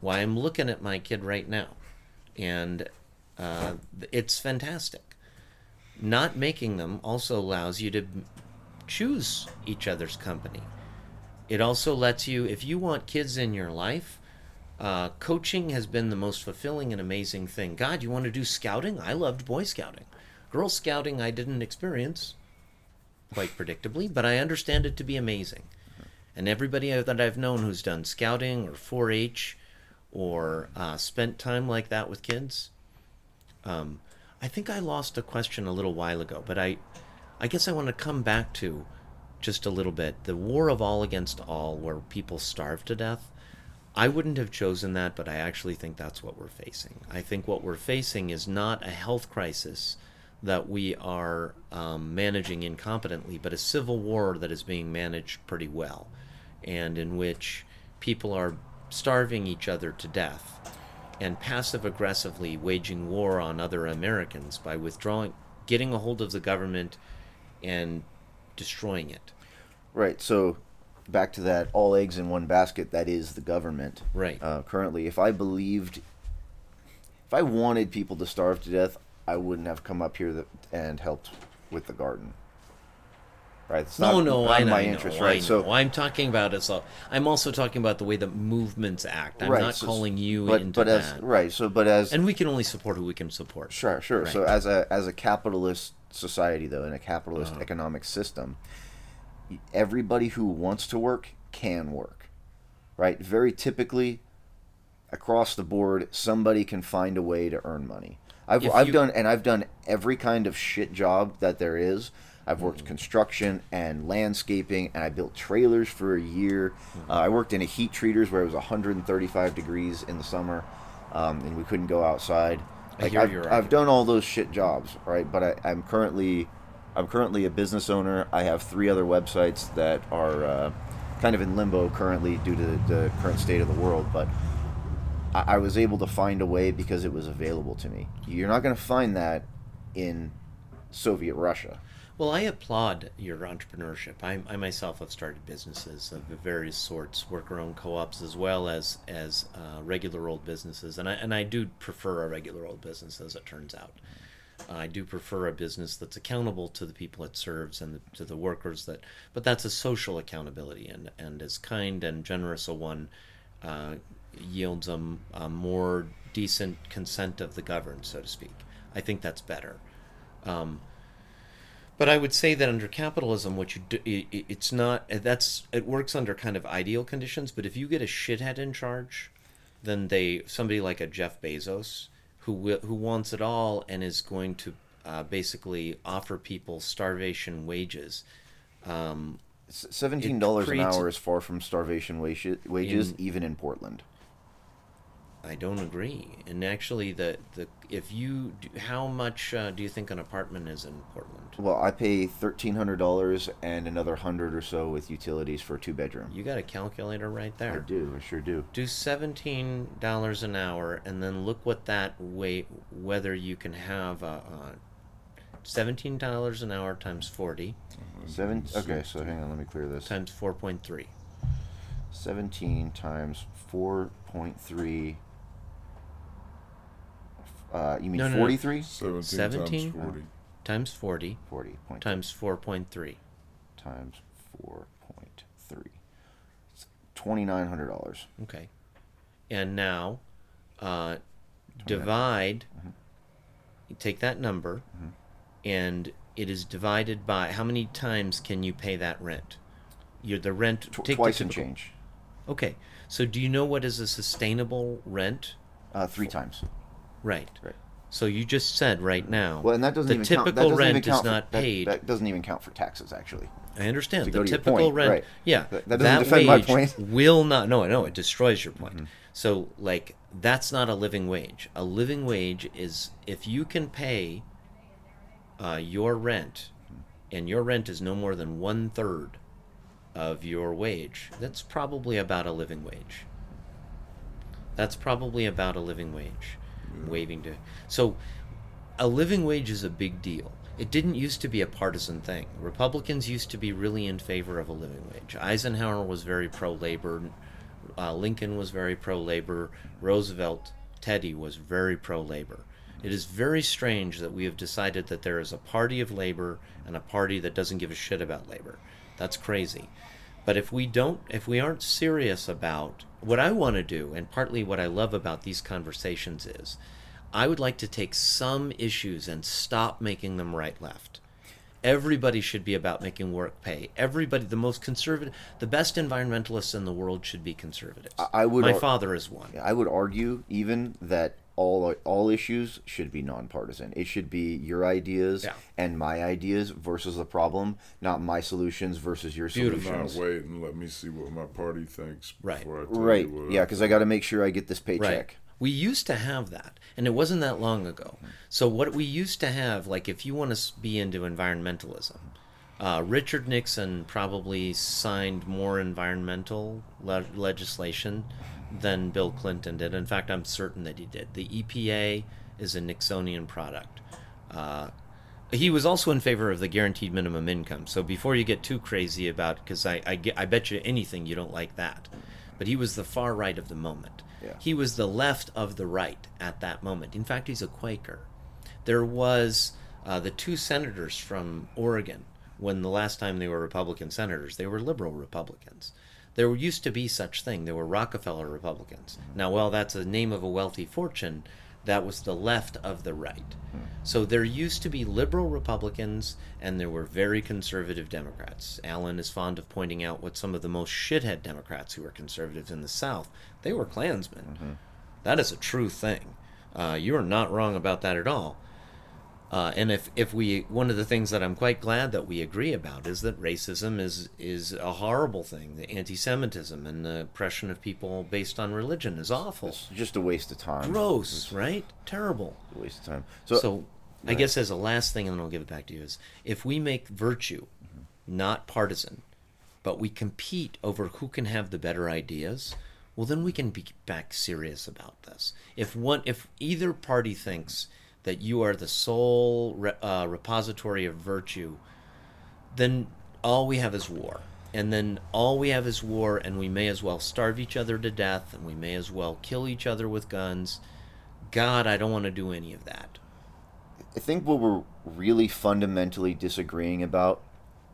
why I'm looking at my kid right now. And uh, it's fantastic. Not making them also allows you to choose each other's company. It also lets you, if you want kids in your life, uh, coaching has been the most fulfilling and amazing thing. God, you want to do scouting? I loved Boy Scouting. Girl Scouting, I didn't experience, quite predictably, but I understand it to be amazing. And everybody that I've known who's done scouting or 4 H or uh, spent time like that with kids, um, I think I lost a question a little while ago, but I, I guess I want to come back to just a little bit the war of all against all, where people starve to death. I wouldn't have chosen that, but I actually think that's what we're facing. I think what we're facing is not a health crisis that we are um, managing incompetently, but a civil war that is being managed pretty well, and in which people are starving each other to death and passive aggressively waging war on other Americans by withdrawing, getting a hold of the government and destroying it. Right. So back to that all eggs in one basket that is the government. Right. Uh, currently, if I believed, if I wanted people to starve to death, I wouldn't have come up here that, and helped with the garden. Right. It's no, not, no, not I know, my I know, interest, I right? know. So I'm talking about it. So I'm also talking about the way that movements act. I'm right, not so- calling you but, into but that. as right. So, but as and we can only support who we can support. Sure, sure. So as a as a capitalist society though, in a capitalist Uh-huh. economic system, everybody who wants to work can work. Right? Very typically across the board, somebody can find a way to earn money. I've If I've you- done and I've done every kind of shit job that there is. I've worked construction and landscaping, and I built trailers for a year. Mm-hmm. Uh, I worked in a heat treaters where it was 135 degrees in the summer, um, and we couldn't go outside. I Like hear I've, I've done all those shit jobs, right? But I, I'm currently, I'm currently a business owner. I have three other websites that are uh, kind of in limbo currently due to the current state of the world. But I, I was able to find a way because it was available to me. You're not going to find that in Soviet Russia. Well, I applaud your entrepreneurship. I, I myself have started businesses of various sorts, worker-owned co-ops, as well as as uh, regular old businesses, and I and I do prefer a regular old business, as it turns out. I do prefer a business that's accountable to the people it serves and the, to the workers that, but that's a social accountability, and and as kind and generous a one uh, yields a more decent consent of the governed, so to speak. I think that's better. Um, but I would say that under capitalism, what you do, i i- it's not that's it works under kind of ideal conditions. But if you get a shithead in charge, then they somebody like a Jeff Bezos who who wants it all and is going to uh, basically offer people starvation wages. Um, Seventeen dollars an hour is far from starvation wage- wages, In- even in Portland. I don't agree. And actually, the the if you do, how much uh, do you think an apartment is in Portland? Well, I pay thirteen hundred dollars and another hundred or so with utilities for a two bedroom. You got a calculator right there. I do, I sure do. do seventeen dollars an hour, and then look what that way whether you can have a, uh seventeen dollars an hour times forty Seven. Okay, so hang on, let me clear this. times four point three. Seventeen times four point three. Uh, you mean No, no, no. forty-three? 17, 17? times 40. times forty Forty point times four point three. times four point three. Twenty-nine hundred dollars. Okay, and now uh, divide. You take that number, and it is divided by how many times can you pay that rent? You're the rent Tw- take the twice and change. Okay, so do you know what is a sustainable rent? Uh, three times. Right. Right. So you just said right now. Well, and that doesn't the even typical count. That doesn't rent even count is not that- paid. That, doesn't even count for taxes, actually. I understand. to the go to your typical point, rent. right. Yeah. That- that doesn't defend my point. Mm-hmm. [LAUGHS] Will not. No, no. It destroys your point. So, like, that's not a living wage. A living wage is if you can pay uh, your rent, and your rent is no more than one third of your wage. That's probably about a living wage. That's probably about a living wage. Waving to so a living wage is a big deal. It didn't used to be a partisan thing. Republicans used to be really in favor of a living wage. Eisenhower was very pro labor. Uh, Lincoln was very pro labor. Roosevelt, Teddy was very pro labor. It is very strange that we have decided that there is a party of labor and a party that doesn't give a shit about labor. That's crazy. But if we don't, if we aren't serious about what I want to do, and partly what I love about these conversations is, I would like to take some issues and stop making them right left. Everybody should be about making work pay. Everybody, the most conservative, the best environmentalists in the world should be conservatives. I- would My ar- father is one. I would argue even that all all issues should be nonpartisan. It should be your ideas Yeah. and my ideas versus the problem, not my solutions versus your Beautiful. Not solutions. wait and let me see what my party thinks Right. before I tell Right. you what Yeah, because I got to make sure I get this Right. paycheck. We used to have that, and it wasn't that long ago. So what we used to have, like if you want to be into environmentalism, uh, Richard Nixon probably signed more environmental le- legislation than Bill Clinton did. In fact, I'm certain that he did. The EPA is a Nixonian product. Uh, he was also in favor of the guaranteed minimum income. So before you get too crazy about, because I, I, I bet you anything you don't like that. But he was the far right of the moment. Yeah. He was the left of the right at that moment. In fact, he's a Quaker. There was uh, the two senators from Oregon when the last time they were Republican senators, they were liberal Republicans. There used to be such thing. There were Rockefeller Republicans. Now, while that's the name of a wealthy fortune, that was the left of the right. So there used to be liberal Republicans and there were very conservative Democrats. Allen is fond of pointing out what some of the most shithead Democrats who were conservatives in the South, they were Klansmen. That is a true thing. Uh, you are not wrong about that at all. Uh, and if, if we one of the things that I'm quite glad that we agree about is that racism is is a horrible thing. The anti-Semitism and the oppression of people based on religion is awful, It's just a waste of time. gross, right? Terrible. A waste of time. So, So, I guess as a last thing, and then I'll give it back to you, is if we make virtue not partisan, but we compete over who can have the better ideas, well, then we can be back serious about this. If one, if either party thinks that you are the sole re, uh, repository of virtue, then all we have is war. And then all we have is war, and we may as well starve each other to death, and we may as well kill each other with guns. God, I don't want to do any of that. I think what we're really fundamentally disagreeing about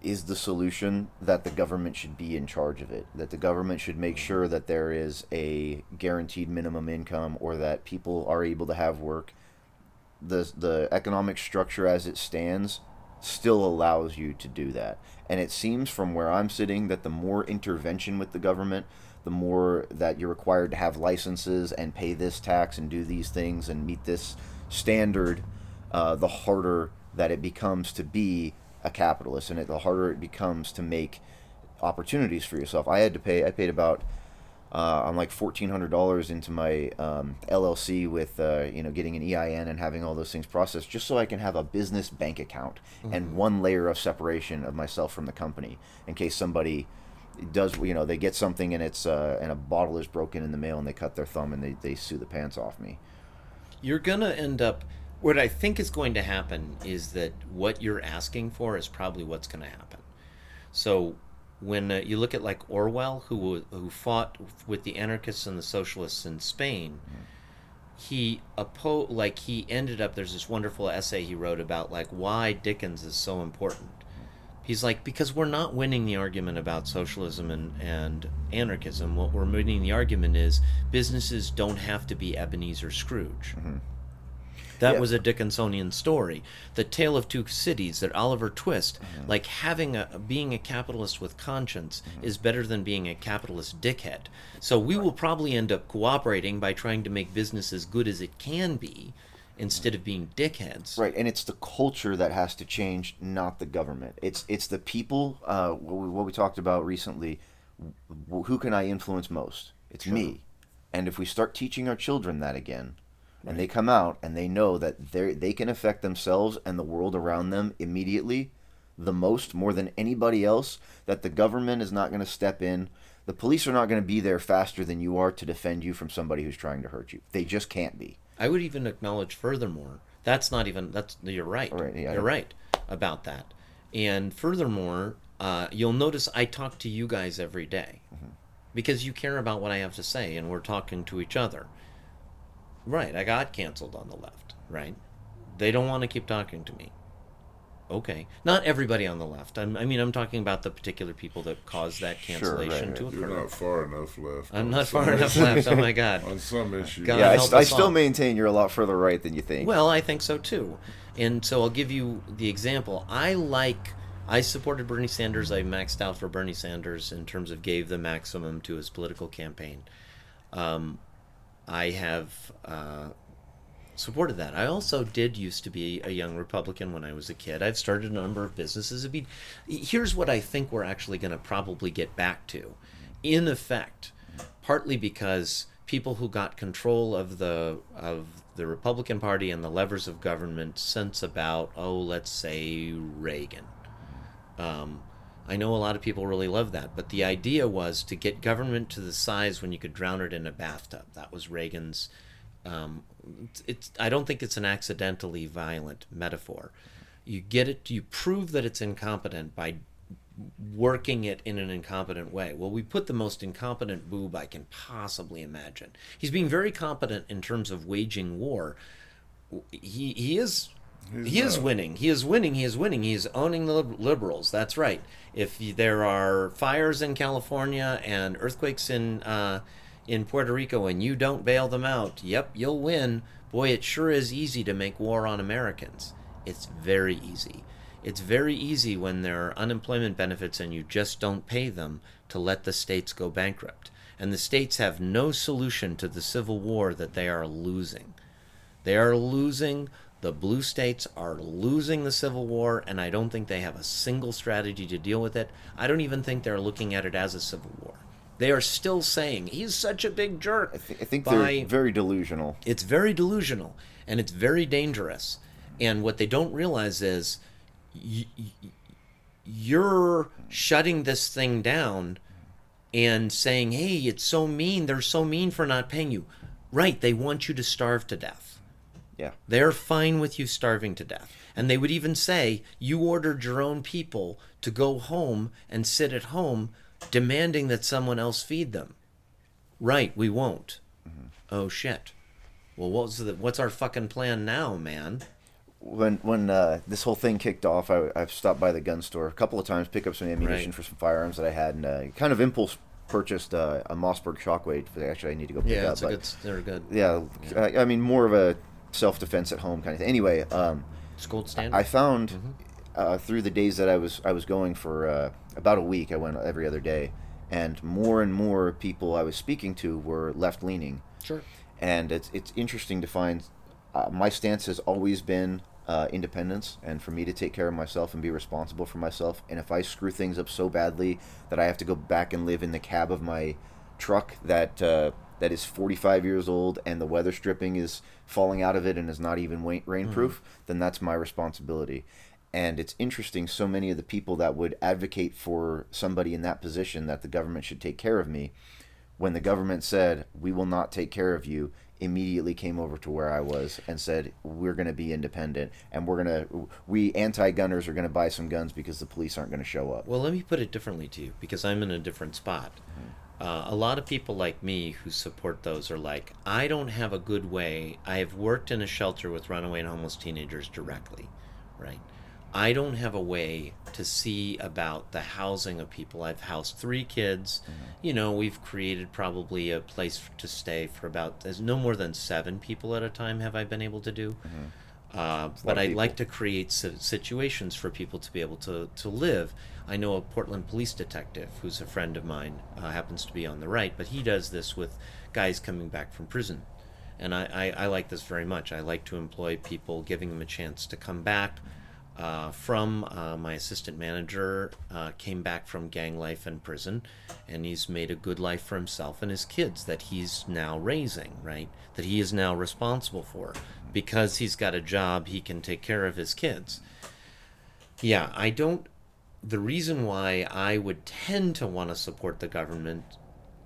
is the solution that the government should be in charge of it. That the government should make sure that there is a guaranteed minimum income or that people are able to have work. The the economic structure as it stands still allows you to do that. And it seems from where I'm sitting that the more intervention with the government, the more that you're required to have licenses and pay this tax and do these things and meet this standard, uh, the harder that it becomes to be a capitalist and it, the harder it becomes to make opportunities for yourself. I had to pay, I paid about uh, I'm like fourteen hundred dollars into my um, LLC with uh, you know getting an EIN and having all those things processed, just so I can have a business bank account and one layer of separation of myself from the company in case somebody does you know they get something and it's uh, and a bottle is broken in the mail and they cut their thumb and they, they sue the pants off me. You're going to end up. What I think is going to happen is that what you're asking for is probably what's going to happen. So when uh, you look at like Orwell, who who fought with the anarchists and the socialists in Spain, he oppo- like he ended up. There's this wonderful essay he wrote about like why Dickens is so important. He's like because we're not winning the argument about socialism and, and anarchism. What we're winning the argument is businesses don't have to be Ebenezer Scrooge. That Yeah. was a Dickinsonian story. The Tale of Two Cities, that Oliver Twist, like having a being a capitalist with conscience is better than being a capitalist dickhead. So we will probably end up cooperating by trying to make business as good as it can be instead of being dickheads. Right, and it's the culture that has to change, not the government. It's it's the people. Uh, what, we, what we talked about recently. Who can I influence most? It's me. And if we start teaching our children that again, and they come out and they know that they they can affect themselves and the world around them immediately, the most more than anybody else, that the government is not going to step in. The police are not going to be there faster than you are to defend you from somebody who's trying to hurt you. They just can't be. I would even acknowledge furthermore, that's not even that's you're right. Right, yeah. You're right about that. And furthermore, uh, you'll notice I talk to you guys every day Mm-hmm. because you care about what I have to say and we're talking to each other. Right, I got canceled on the left, right? They don't want to keep talking to me. Okay. Not everybody on the left. I'm, I mean, I'm talking about the particular people that caused that Sure, right, cancellation right. to You're not far enough left. I'm not far enough left. Oh my God. [LAUGHS] on some issues. God Yeah, I, st- I still all. maintain you're a lot further right than you think. Well, I think so too. And so I'll give you the example. I like, I supported Bernie Sanders. I maxed out for Bernie Sanders in terms of gave the maximum to his political campaign. Um, I have uh, supported that. I also did used to be a young Republican when I was a kid. I've started a number of businesses. I mean, here's what I think we're actually going to probably get back to. In effect, partly because people who got control of the of the Republican Party and the levers of government since about oh let's say Reagan. Um, I know a lot of people really love that, but the idea was to get government to the size when you could drown it in a bathtub. That was Reagan's. Um, it's, I don't think it's an accidentally violent metaphor. You get it. You prove that it's incompetent by working it in an incompetent way. Well, we put the most incompetent boob I can possibly imagine. He's being very competent in terms of waging war. He he is He's he is not. winning. He is winning. He is winning. He is owning the liberals. That's right. If there are fires in California and earthquakes in uh, in Puerto Rico and you don't bail them out, yep, you'll win. Boy, it sure is easy to make war on Americans. It's very easy. It's very easy when there are unemployment benefits and you just don't pay them to let the states go bankrupt. And the states have no solution to the civil war that they are losing. They are losing The blue states are losing the Civil War, and I don't think they have a single strategy to deal with it. I don't even think they're looking at it as a civil war. They are still saying he's such a big jerk. I, th- I think by- they're very delusional. it's very delusional and it's very dangerous. And what they don't realize is y- y- you're shutting this thing down and saying, hey, it's so mean. They're so mean for not paying you. Right. They want you to starve to death. Yeah. They're fine with you starving to death. And they would even say, you ordered your own people to go home and sit at home demanding that someone else feed them. Right, we won't. Oh shit. Well, what's the, what's our fucking plan now, man? when when uh, this whole thing kicked off, I, I've stopped by the gun store a couple of times, pick up some ammunition Right. for some firearms that I had, and uh, kind of impulse purchased uh, a Mossberg Shockwave. Actually, I need to go pick Yeah, up. it's a good. They're good. yeah, I, I mean more of a self defense at home kind of thing. Anyway, um, It's gold standard. I found Mm-hmm. uh, through the days that I was I was going for uh, about a week. I went every other day, and more and more people I was speaking to were left leaning sure. and it's it's interesting to find. Uh, my stance has always been uh, independence, and for me to take care of myself and be responsible for myself. And if I screw things up so badly that I have to go back and live in the cab of my truck that uh, that is 45 years old and the weather stripping is falling out of it and is not even rainproof, mm. then that's my responsibility. And it's interesting, so many of the people that would advocate for somebody in that position that the government should take care of me, when the government said we will not take care of you immediately came over to where i was and said we're going to be independent and we're going to we anti-gunners are going to buy some guns because the police aren't going to show up Well, let me put it differently to you because I'm in a different spot. Mm. Uh, a lot of people like me who support those are like, I don't have a good way. I have worked in a shelter with runaway and homeless teenagers directly, right? I don't have a way to see about the housing of people. I've housed three kids. You know, we've created probably a place to stay for about, there's no more than seven people at a time have I been able to do. Uh, but I people. like to create si- situations for people to be able to, to live. I know a Portland police detective who's a friend of mine, uh, happens to be on the right, but he does this with guys coming back from prison. And I, I, I like this very much. I like to employ people, giving them a chance to come back. Uh, from uh, my assistant manager uh, came back from gang life and prison, and he's made a good life for himself and his kids that he's now raising, right? That he is now responsible for. Because he's got a job, he can take care of his kids. Yeah, I don't. The reason why I would tend to want to support the government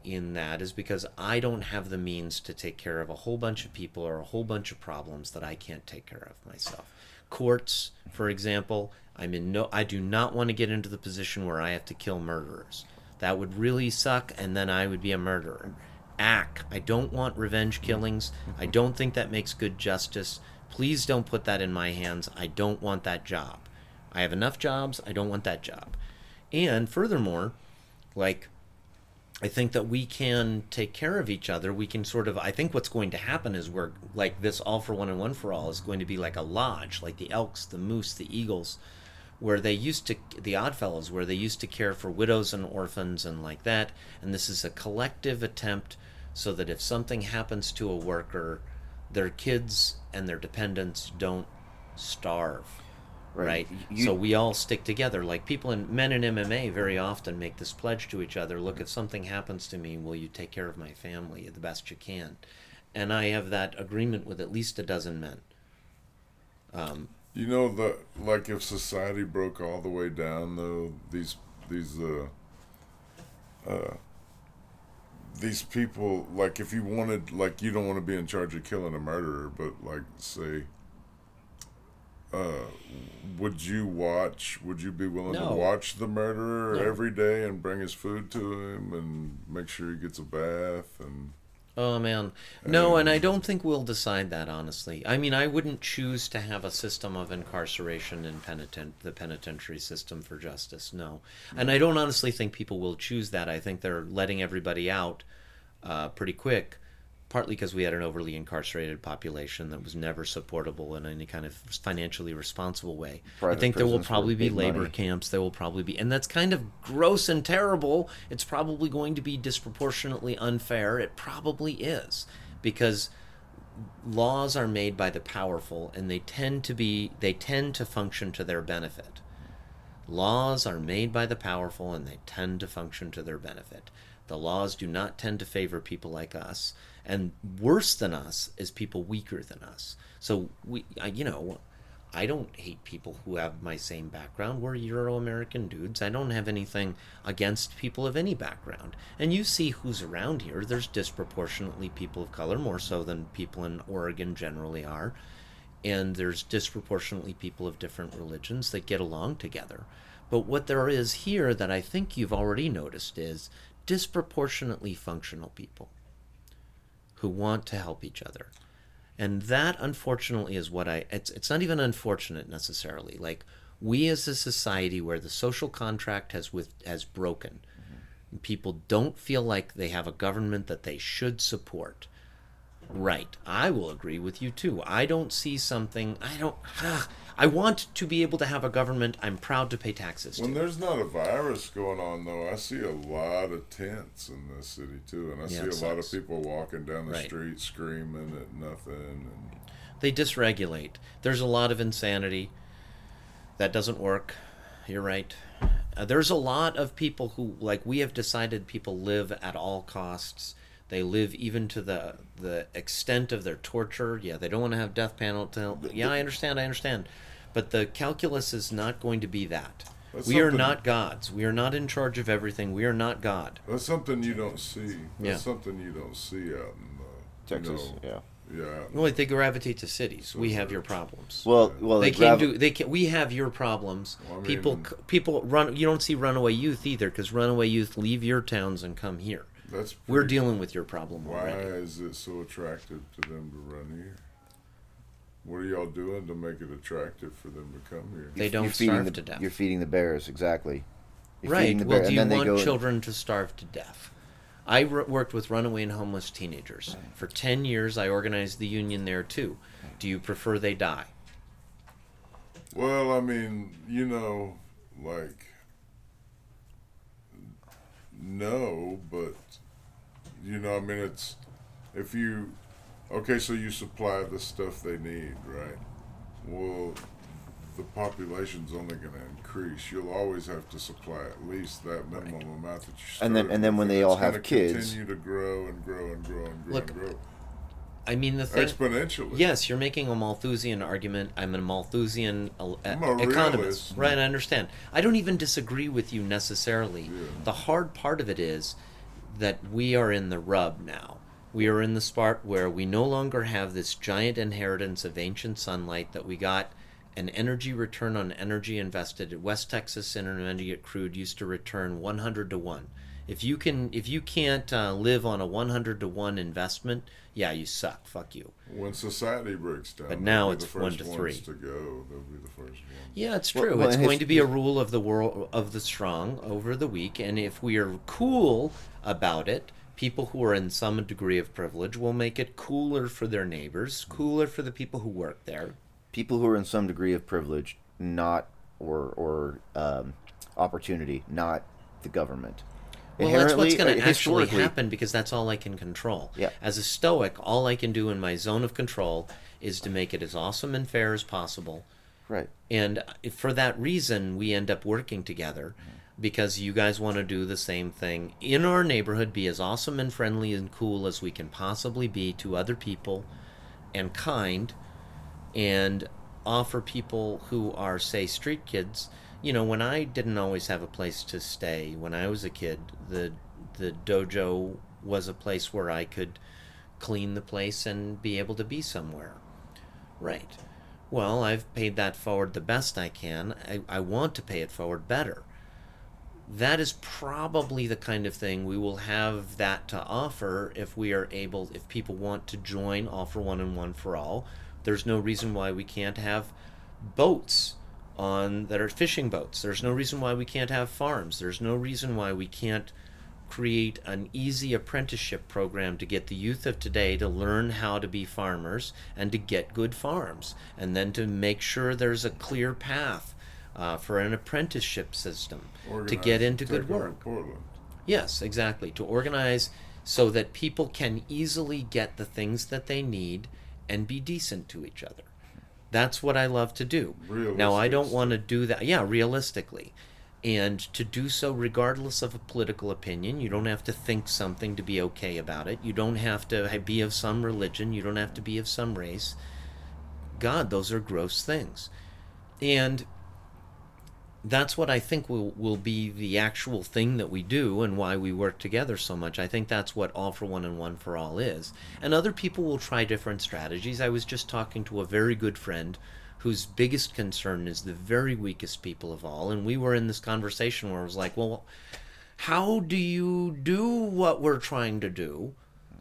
in that is because I don't have the means to take care of a whole bunch of people or a whole bunch of problems that I can't take care of myself. Courts, for example, I'm in no I do not want to get into the position where I have to kill murderers. That would really suck and then I would be a murderer. Ack, I don't want revenge killings. I don't think that makes good justice. Please don't put that in my hands. I don't want that job. I have enough jobs. I don't want that job. And furthermore, like I think that we can take care of each other. We can sort of. I think what's going to happen is we're like this all for one and one for all is going to be like a lodge, like the elks, the moose, the eagles, where they used to the Oddfellows, where they used to care for widows and orphans and like that. And this is a collective attempt so that if something happens to a worker, their kids and their dependents don't starve Right. right? You- so we all stick together. Like people in men in MMA very often make this pledge to each other: Look, if something happens to me, will you take care of my family the best you can? And I have that agreement with at least a dozen men. Um, You know the like if society broke all the way down though these these uh uh these people like if you wanted like you don't want to be in charge of killing a murderer but like say uh would you watch would you be willing No. to watch the murderer No. every day and bring his food to him and make sure he gets a bath and oh man, no, and I don't think we'll decide that honestly. I mean, I wouldn't choose to have a system of incarceration in penitent the penitentiary system for justice. No, and I don't honestly think people will choose that. I think they're letting everybody out uh, pretty quick, partly because we had an overly incarcerated population that was never supportable in any kind of financially responsible way. I think there will probably be labor money. camps. There will probably be, and that's kind of gross and terrible. It's probably going to be disproportionately unfair. It probably is because laws are made by the powerful and they tend to be they tend to function to their benefit laws are made by the powerful and they tend to function to their benefit the laws do not tend to favor people like us and worse than us is people weaker than us so we you know I don't hate people who have my same background. We're Euro American dudes. I don't have anything against people of any background. And you see who's around here. There's disproportionately people of color, more so than people in Oregon generally are. And there's disproportionately people of different religions that get along together. But what there is here that I think you've already noticed is disproportionately functional people who want to help each other. And that unfortunately is what i it's, it's not even unfortunate necessarily. Like we as a society where the social contract has with has broken mm-hmm. people don't feel like they have a government that they should support. Right. I will agree with you too. I don't see something i don't ah, i want to be able to have a government i'm proud to pay taxes to When there's not a virus going on, though, I see a lot of tents in this city too, and I Yeah, see a lot of people walking down the Right. street screaming at nothing. And they dysregulate. There's a lot of insanity. That doesn't work. You're right. Uh, there's a lot of people who, like, we have decided people live at all costs. They live even to the the extent of their torture. Yeah, they don't want to have death penalty. Yeah, I understand. I understand. But the calculus is not going to be that. That's we are not gods. We are not in charge of everything. We are not God. that's something you don't see. That's Yeah. something you don't see out in uh, Texas, You know, yeah. yeah. out in- Well, they gravitate to cities. So We have the- your problems. Well, well, they the can grav- do. They can. We have your problems. Well, I people, mean- c- people run. You don't see runaway youth either, because runaway youth leave your towns and come here. That's We're dealing with your problem Why already. is it so attractive to them to run here? What are y'all doing to make it attractive for them to come here? They don't you're feeding starve the, to death. You're feeding the bears, exactly. You're Right. feeding the Well, bear- do you and then want they go, children to starve to death? I r- worked with runaway and homeless teenagers for ten years. I organized the union there too. Do you prefer they die? Well, I mean, you know, like, no, but, you know, I mean, it's, if you, okay, so you supply the stuff they need, right? Well, the population's only going to increase. You'll always have to supply at least that minimum amount that you And then- and then with, when they all it's have gonna kids- continue to grow and grow and grow and grow Look, and grow I mean, the thing. exponentially. Yes, you're making a Malthusian argument. I'm a Malthusian uh, I'm a economist. realist. Right, I understand. I don't even disagree with you necessarily. Yeah. The hard part of it is that we are in the rub now. We are in the spot where we no longer have this giant inheritance of ancient sunlight that we got an energy return on energy invested at West Texas Intermediate Crude used to return 100 to 1. If you can if you can't uh, live on a 100 to 1 investment, yeah, you suck. Fuck you. When society breaks down, But they'll now be it's the one first to ones three. To go, they'll be the first ones. Yeah, it's true. well, it's going to be a rule of the world of the strong over the weak, and if we are cool about it, people who are in some degree of privilege will make it cooler for their neighbors, cooler for the people who work there. people who are in some degree of privilege, not or or um, opportunity, not the government. Well, that's what's going uh, to actually happen because that's all I can control. Yeah. As a Stoic, all I can do in my zone of control is to make it as awesome and fair as possible. Right. And for that reason, we end up working together because you guys want to do the same thing in our neighborhood, be as awesome and friendly and cool as we can possibly be to other people and kind and offer people who are, say, street kids. You know, when I didn't always have a place to stay when I was a kid, the the dojo was a place where I could clean the place and be able to be somewhere. Right. Well, I've paid that forward the best I can. I, I want to pay it forward better. That is probably the kind of thing we will have that to offer if we are able, if people want to join All for One and One for All. There's no reason why we can't have boats on that are fishing boats. There's no reason why we can't have farms. There's no reason why we can't create an easy apprenticeship program to get the youth of today to learn how to be farmers and to get good farms, and then to make sure there's a clear path uh, for an apprenticeship system to get into good work. Portland. Yes, exactly. To organize so that people can easily get the things that they need and be decent to each other. That's what I love to do. Now, I don't want to do that. Yeah, realistically. And to do so regardless of a political opinion, you don't have to think something to be okay about it. You don't have to be of some religion. You don't have to be of some race. God, those are gross things. And that's what I think will, will be the actual thing that we do and why we work together so much. I think that's what All for One and One for All is. And other people will try different strategies. I was just talking to a very good friend whose biggest concern is the very weakest people of all. And we were in this conversation where I was like, well, how do you do what we're trying to do?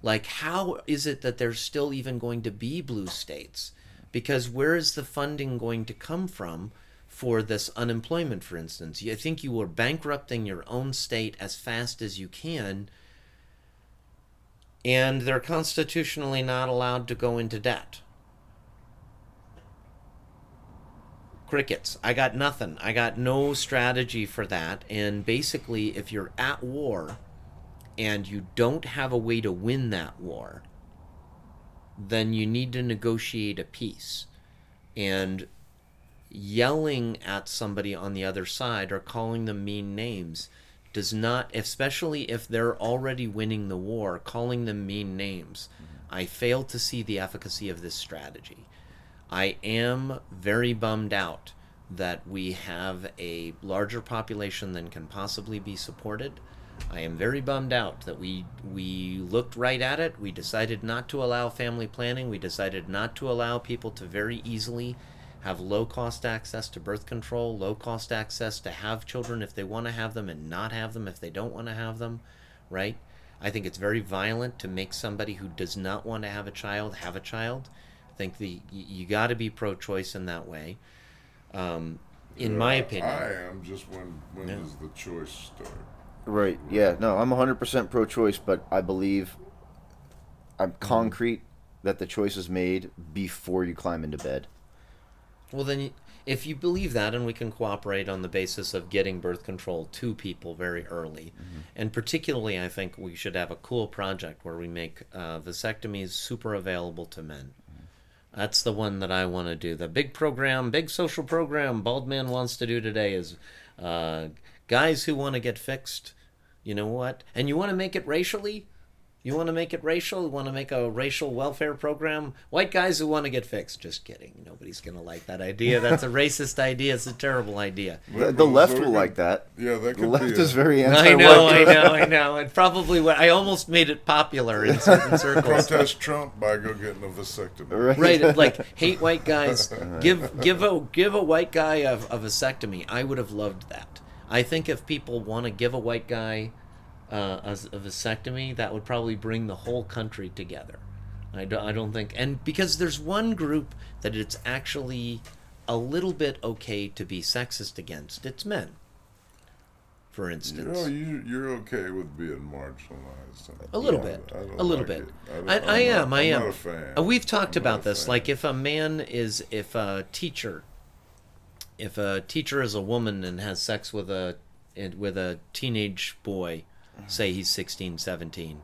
Like, how is it that there's still even going to be blue states? Because where is the funding going to come from for this unemployment, for instance? You think you are bankrupting your own state as fast as you can, and they're constitutionally not allowed to go into debt. crickets. I got nothing. I got no strategy for that. And basically, if you're at war and you don't have a way to win that war, then you need to negotiate a peace. And yelling at somebody on the other side or calling them mean names does not, especially if they're already winning the war, calling them mean names. Mm-hmm. I fail to see the efficacy of this strategy. I am very bummed out that we have a larger population than can possibly be supported. I am very bummed out that we we looked right at it. We decided not to allow family planning. We decided not to allow people to very easily have low cost access to birth control, low cost access to have children if they want to have them and not have them if they don't want to have them, right? I think it's very violent to make somebody who does not want to have a child have a child. I think the you, you got to be pro-choice in that way. Um, in Yeah, my opinion, I am. Just when when Yeah. does the choice start? Right. Yeah. No, I'm 100% pro-choice, but I believe I'm concrete that the choice is made before you climb into bed. Well, then, if you believe that, and we can cooperate on the basis of getting birth control to people very early, and particularly, I think we should have a cool project where we make uh, vasectomies super available to men. That's the one that I want to do. The big program, big social program, Bald Man wants to do today is uh, guys who want to get fixed. You know what? And you want to make it racially? You want to make it racial? You want to make a racial welfare program? White guys who want to get fixed. Just kidding. Nobody's going to like that idea. That's a [LAUGHS] racist idea. It's a terrible idea. The, the left will like that. Yeah, that The left be. is a- very I anti-white. I know, I know, I [LAUGHS] know. It probably what I almost made it popular in certain [LAUGHS] circles. protest Trump by go getting a vasectomy. Right. right like hate white guys give give a give a white guy a, a vasectomy i would have loved that i think if people want to give a white guy uh, a, a vasectomy that would probably bring the whole country together I don't, I don't think and because there's one group that it's actually a little bit okay to be sexist against it's men for You instance know, you you're okay with being marginalized. A little bit. A little like bit. I, I am. not- I I'm a fan. Uh, We've talked I'm about this. Like, if a man is, if a teacher, if a teacher is a woman and has sex with a with a teenage boy, say he's 16, 17,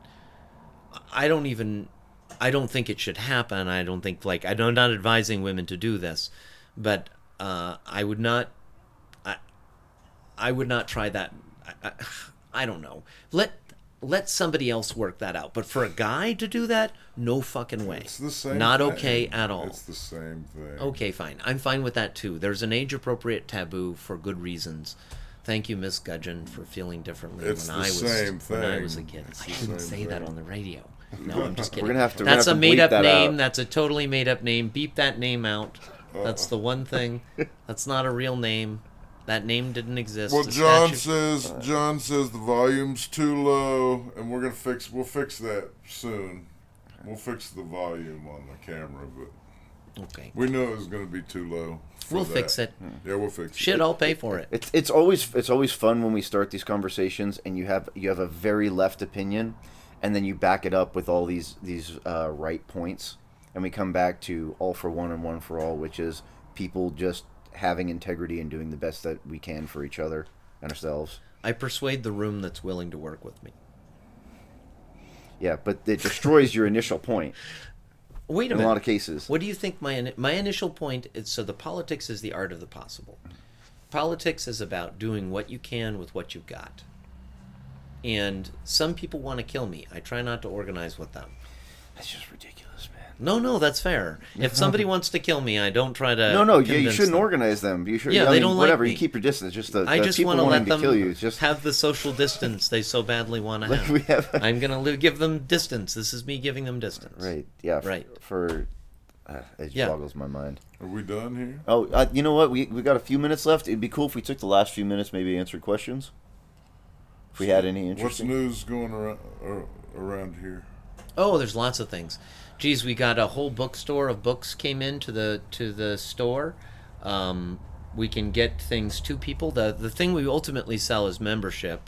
I don't even, I don't think it should happen. I don't think like I'm not advising women to do this, but uh, I would not. I, I would not try that. I, I, I don't know. Let let somebody else work that out. But for a guy to do that, no fucking way. It's the same. Not thing. okay at all. It's the same thing. Okay, fine. I'm fine with that too. There's an age appropriate taboo for good reasons. Thank you, Miss Gudgeon, for feeling differently It's when the I was same when I thing. was a kid. It's I the didn't same say that on the radio. [LAUGHS] No, I'm just kidding. gonna have to- we're gonna That's have a to bleep made up that name. out. That's a totally made up name. Beep that name out. Uh-uh. That's the one thing. That's not a real name. That name didn't exist. Well, The John statute- says John says the volume's too low, and we're gonna fix. We'll fix that soon. We'll fix the volume on the camera, but Okay. we knew it was gonna be too low. For We'll that. fix it. Yeah, we'll fix it. Shit, it. I'll pay for it. It's it's always it's always fun when we start these conversations and you have you have a very left opinion, and then you back it up with all these these uh, right points, and we come back to all for one and one for all, which is people just having integrity and doing the best that we can for each other and ourselves. I persuade the room that's willing to work with me. Yeah, but it destroys your initial point [LAUGHS] Wait a in a minute. lot of cases. What do you think my my initial point is? So the politics is the art of the possible. Politics is about doing what you can with what you've got. And some people want to kill me. I try not to organize with them. That's just ridiculous. No, no, that's fair. If somebody wants to kill me, I don't try to. No, no, yeah, you shouldn't them. organize them. You should, Yeah, I they mean, don't like whatever. me. You keep your distance. Just the, I the just people want to let them kill you. It's just have the social distance they so badly want to have. have- I'm gonna give them distance. This is me giving them distance. right. Yeah. Right. For uh, it Yeah. boggles my mind. Are we done here? Oh, uh, you know what? We we got a few minutes left. It'd be cool if we took the last few minutes, maybe answered questions. If we had any interesting. What's news going around uh, around here? Oh, there's lots of things. Geez, we got a whole bookstore of books came into the to the store. Um, we can get things to people. the The thing we ultimately sell is membership.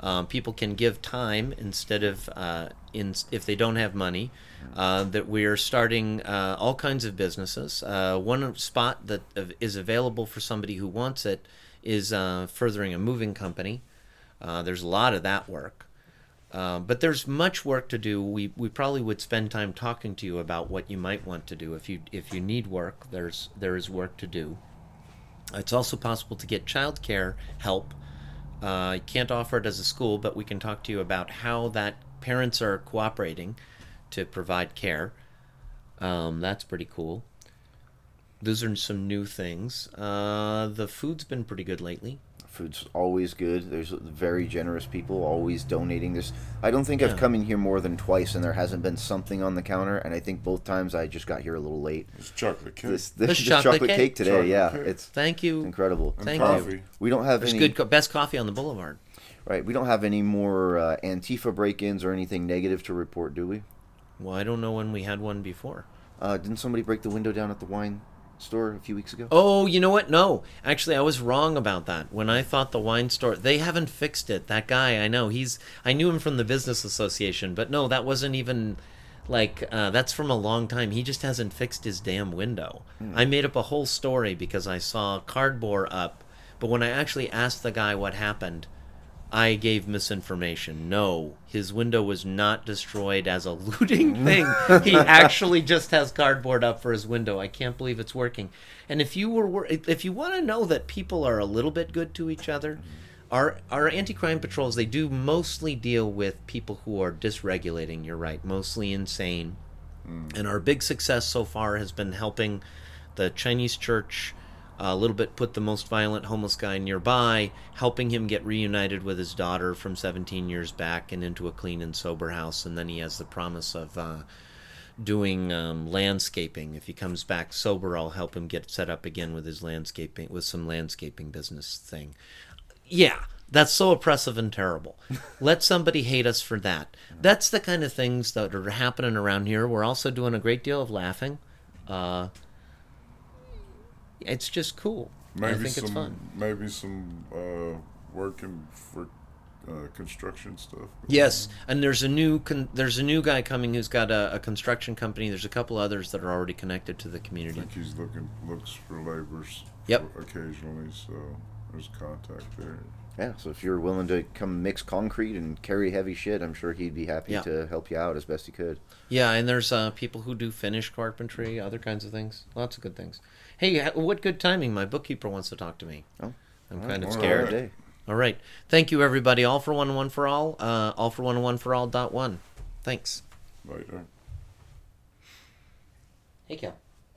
Um, people can give time instead of uh, in if they don't have money. Uh, that we are starting uh, all kinds of businesses. Uh, one spot that is available for somebody who wants it is uh, furthering a moving company. Uh, there's a lot of that work. Uh, but there's much work to do. We, we probably would spend time talking to you about what you might want to do. If you if you need work, there's there is work to do. It's also possible to get childcare help. Uh, can't offer it as a school, but we can talk to you about how that parents are cooperating to provide care. Um, that's pretty cool. Those are some new things. Uh, the food's been pretty good lately. Food's always good. There's very generous people always donating. There's I don't think Yeah. I've come in here more than twice and there hasn't been something on the counter. And I think both times I just got here a little late. It's chocolate cake This, The this, chocolate chocolate, cake? cake, today, Chocolate yeah, cake. it's Thank you. incredible. and Thank you. We don't have There's any good co- best coffee on the boulevard. right. We don't have any more uh, Antifa break-ins or anything negative to report, do we? Well, I don't know when we had one before. Uh, didn't somebody break the window down at the wine store a few weeks ago? Oh, you know what? No, actually, I was wrong about that. When I thought the wine store, they haven't fixed it. That guy, I know, he's. I knew him from the business association, but no, that wasn't even like uh, that's from a long time. He just hasn't fixed his damn window. I made up a whole story because I saw cardboard up, but when I actually asked the guy what happened, I gave misinformation. No, his window was not destroyed as a looting [LAUGHS] thing. he actually just has cardboard up for his window. I can't believe it's working. And if you were if you want to know that people are a little bit good to each other, our our anti-crime patrols they do mostly deal with people who are dysregulating. You're right, mostly insane. Mm. And our big success so far has been helping the Chinese church a little bit put the most violent homeless guy nearby, helping him get reunited with his daughter from 17 years back and into a clean and sober house. And then he has the promise of uh, doing um, landscaping. If he comes back sober, I'll help him get set up again with his landscaping, with some landscaping business thing. Yeah, that's so oppressive and terrible. [LAUGHS] Let somebody hate us for that. That's the kind of things that are happening around here. We're also doing a great deal of laughing. Uh, it's just cool. Maybe I think some it's fun. maybe some uh, working for uh, construction stuff. Yes, and there's a new con- there's a new guy coming who's got a, a construction company. There's a couple others that are already connected to the community. I community. think he's looking looks for laborers. Yep. Occasionally, so there's contact there. Yeah, so if you're willing to come mix concrete and carry heavy shit, I'm sure he'd be happy Yeah. to help you out as best he could. Yeah, and there's uh, people who do finish carpentry, other kinds of things. Lots of good things. Hey, what good timing! My bookkeeper wants to talk to me. Oh, I'm kind of scared. All Day. All right. Thank you, everybody. All for one, one for all. Uh, all for one, one for all. Dot one. Thanks. Later. Hey, Cal.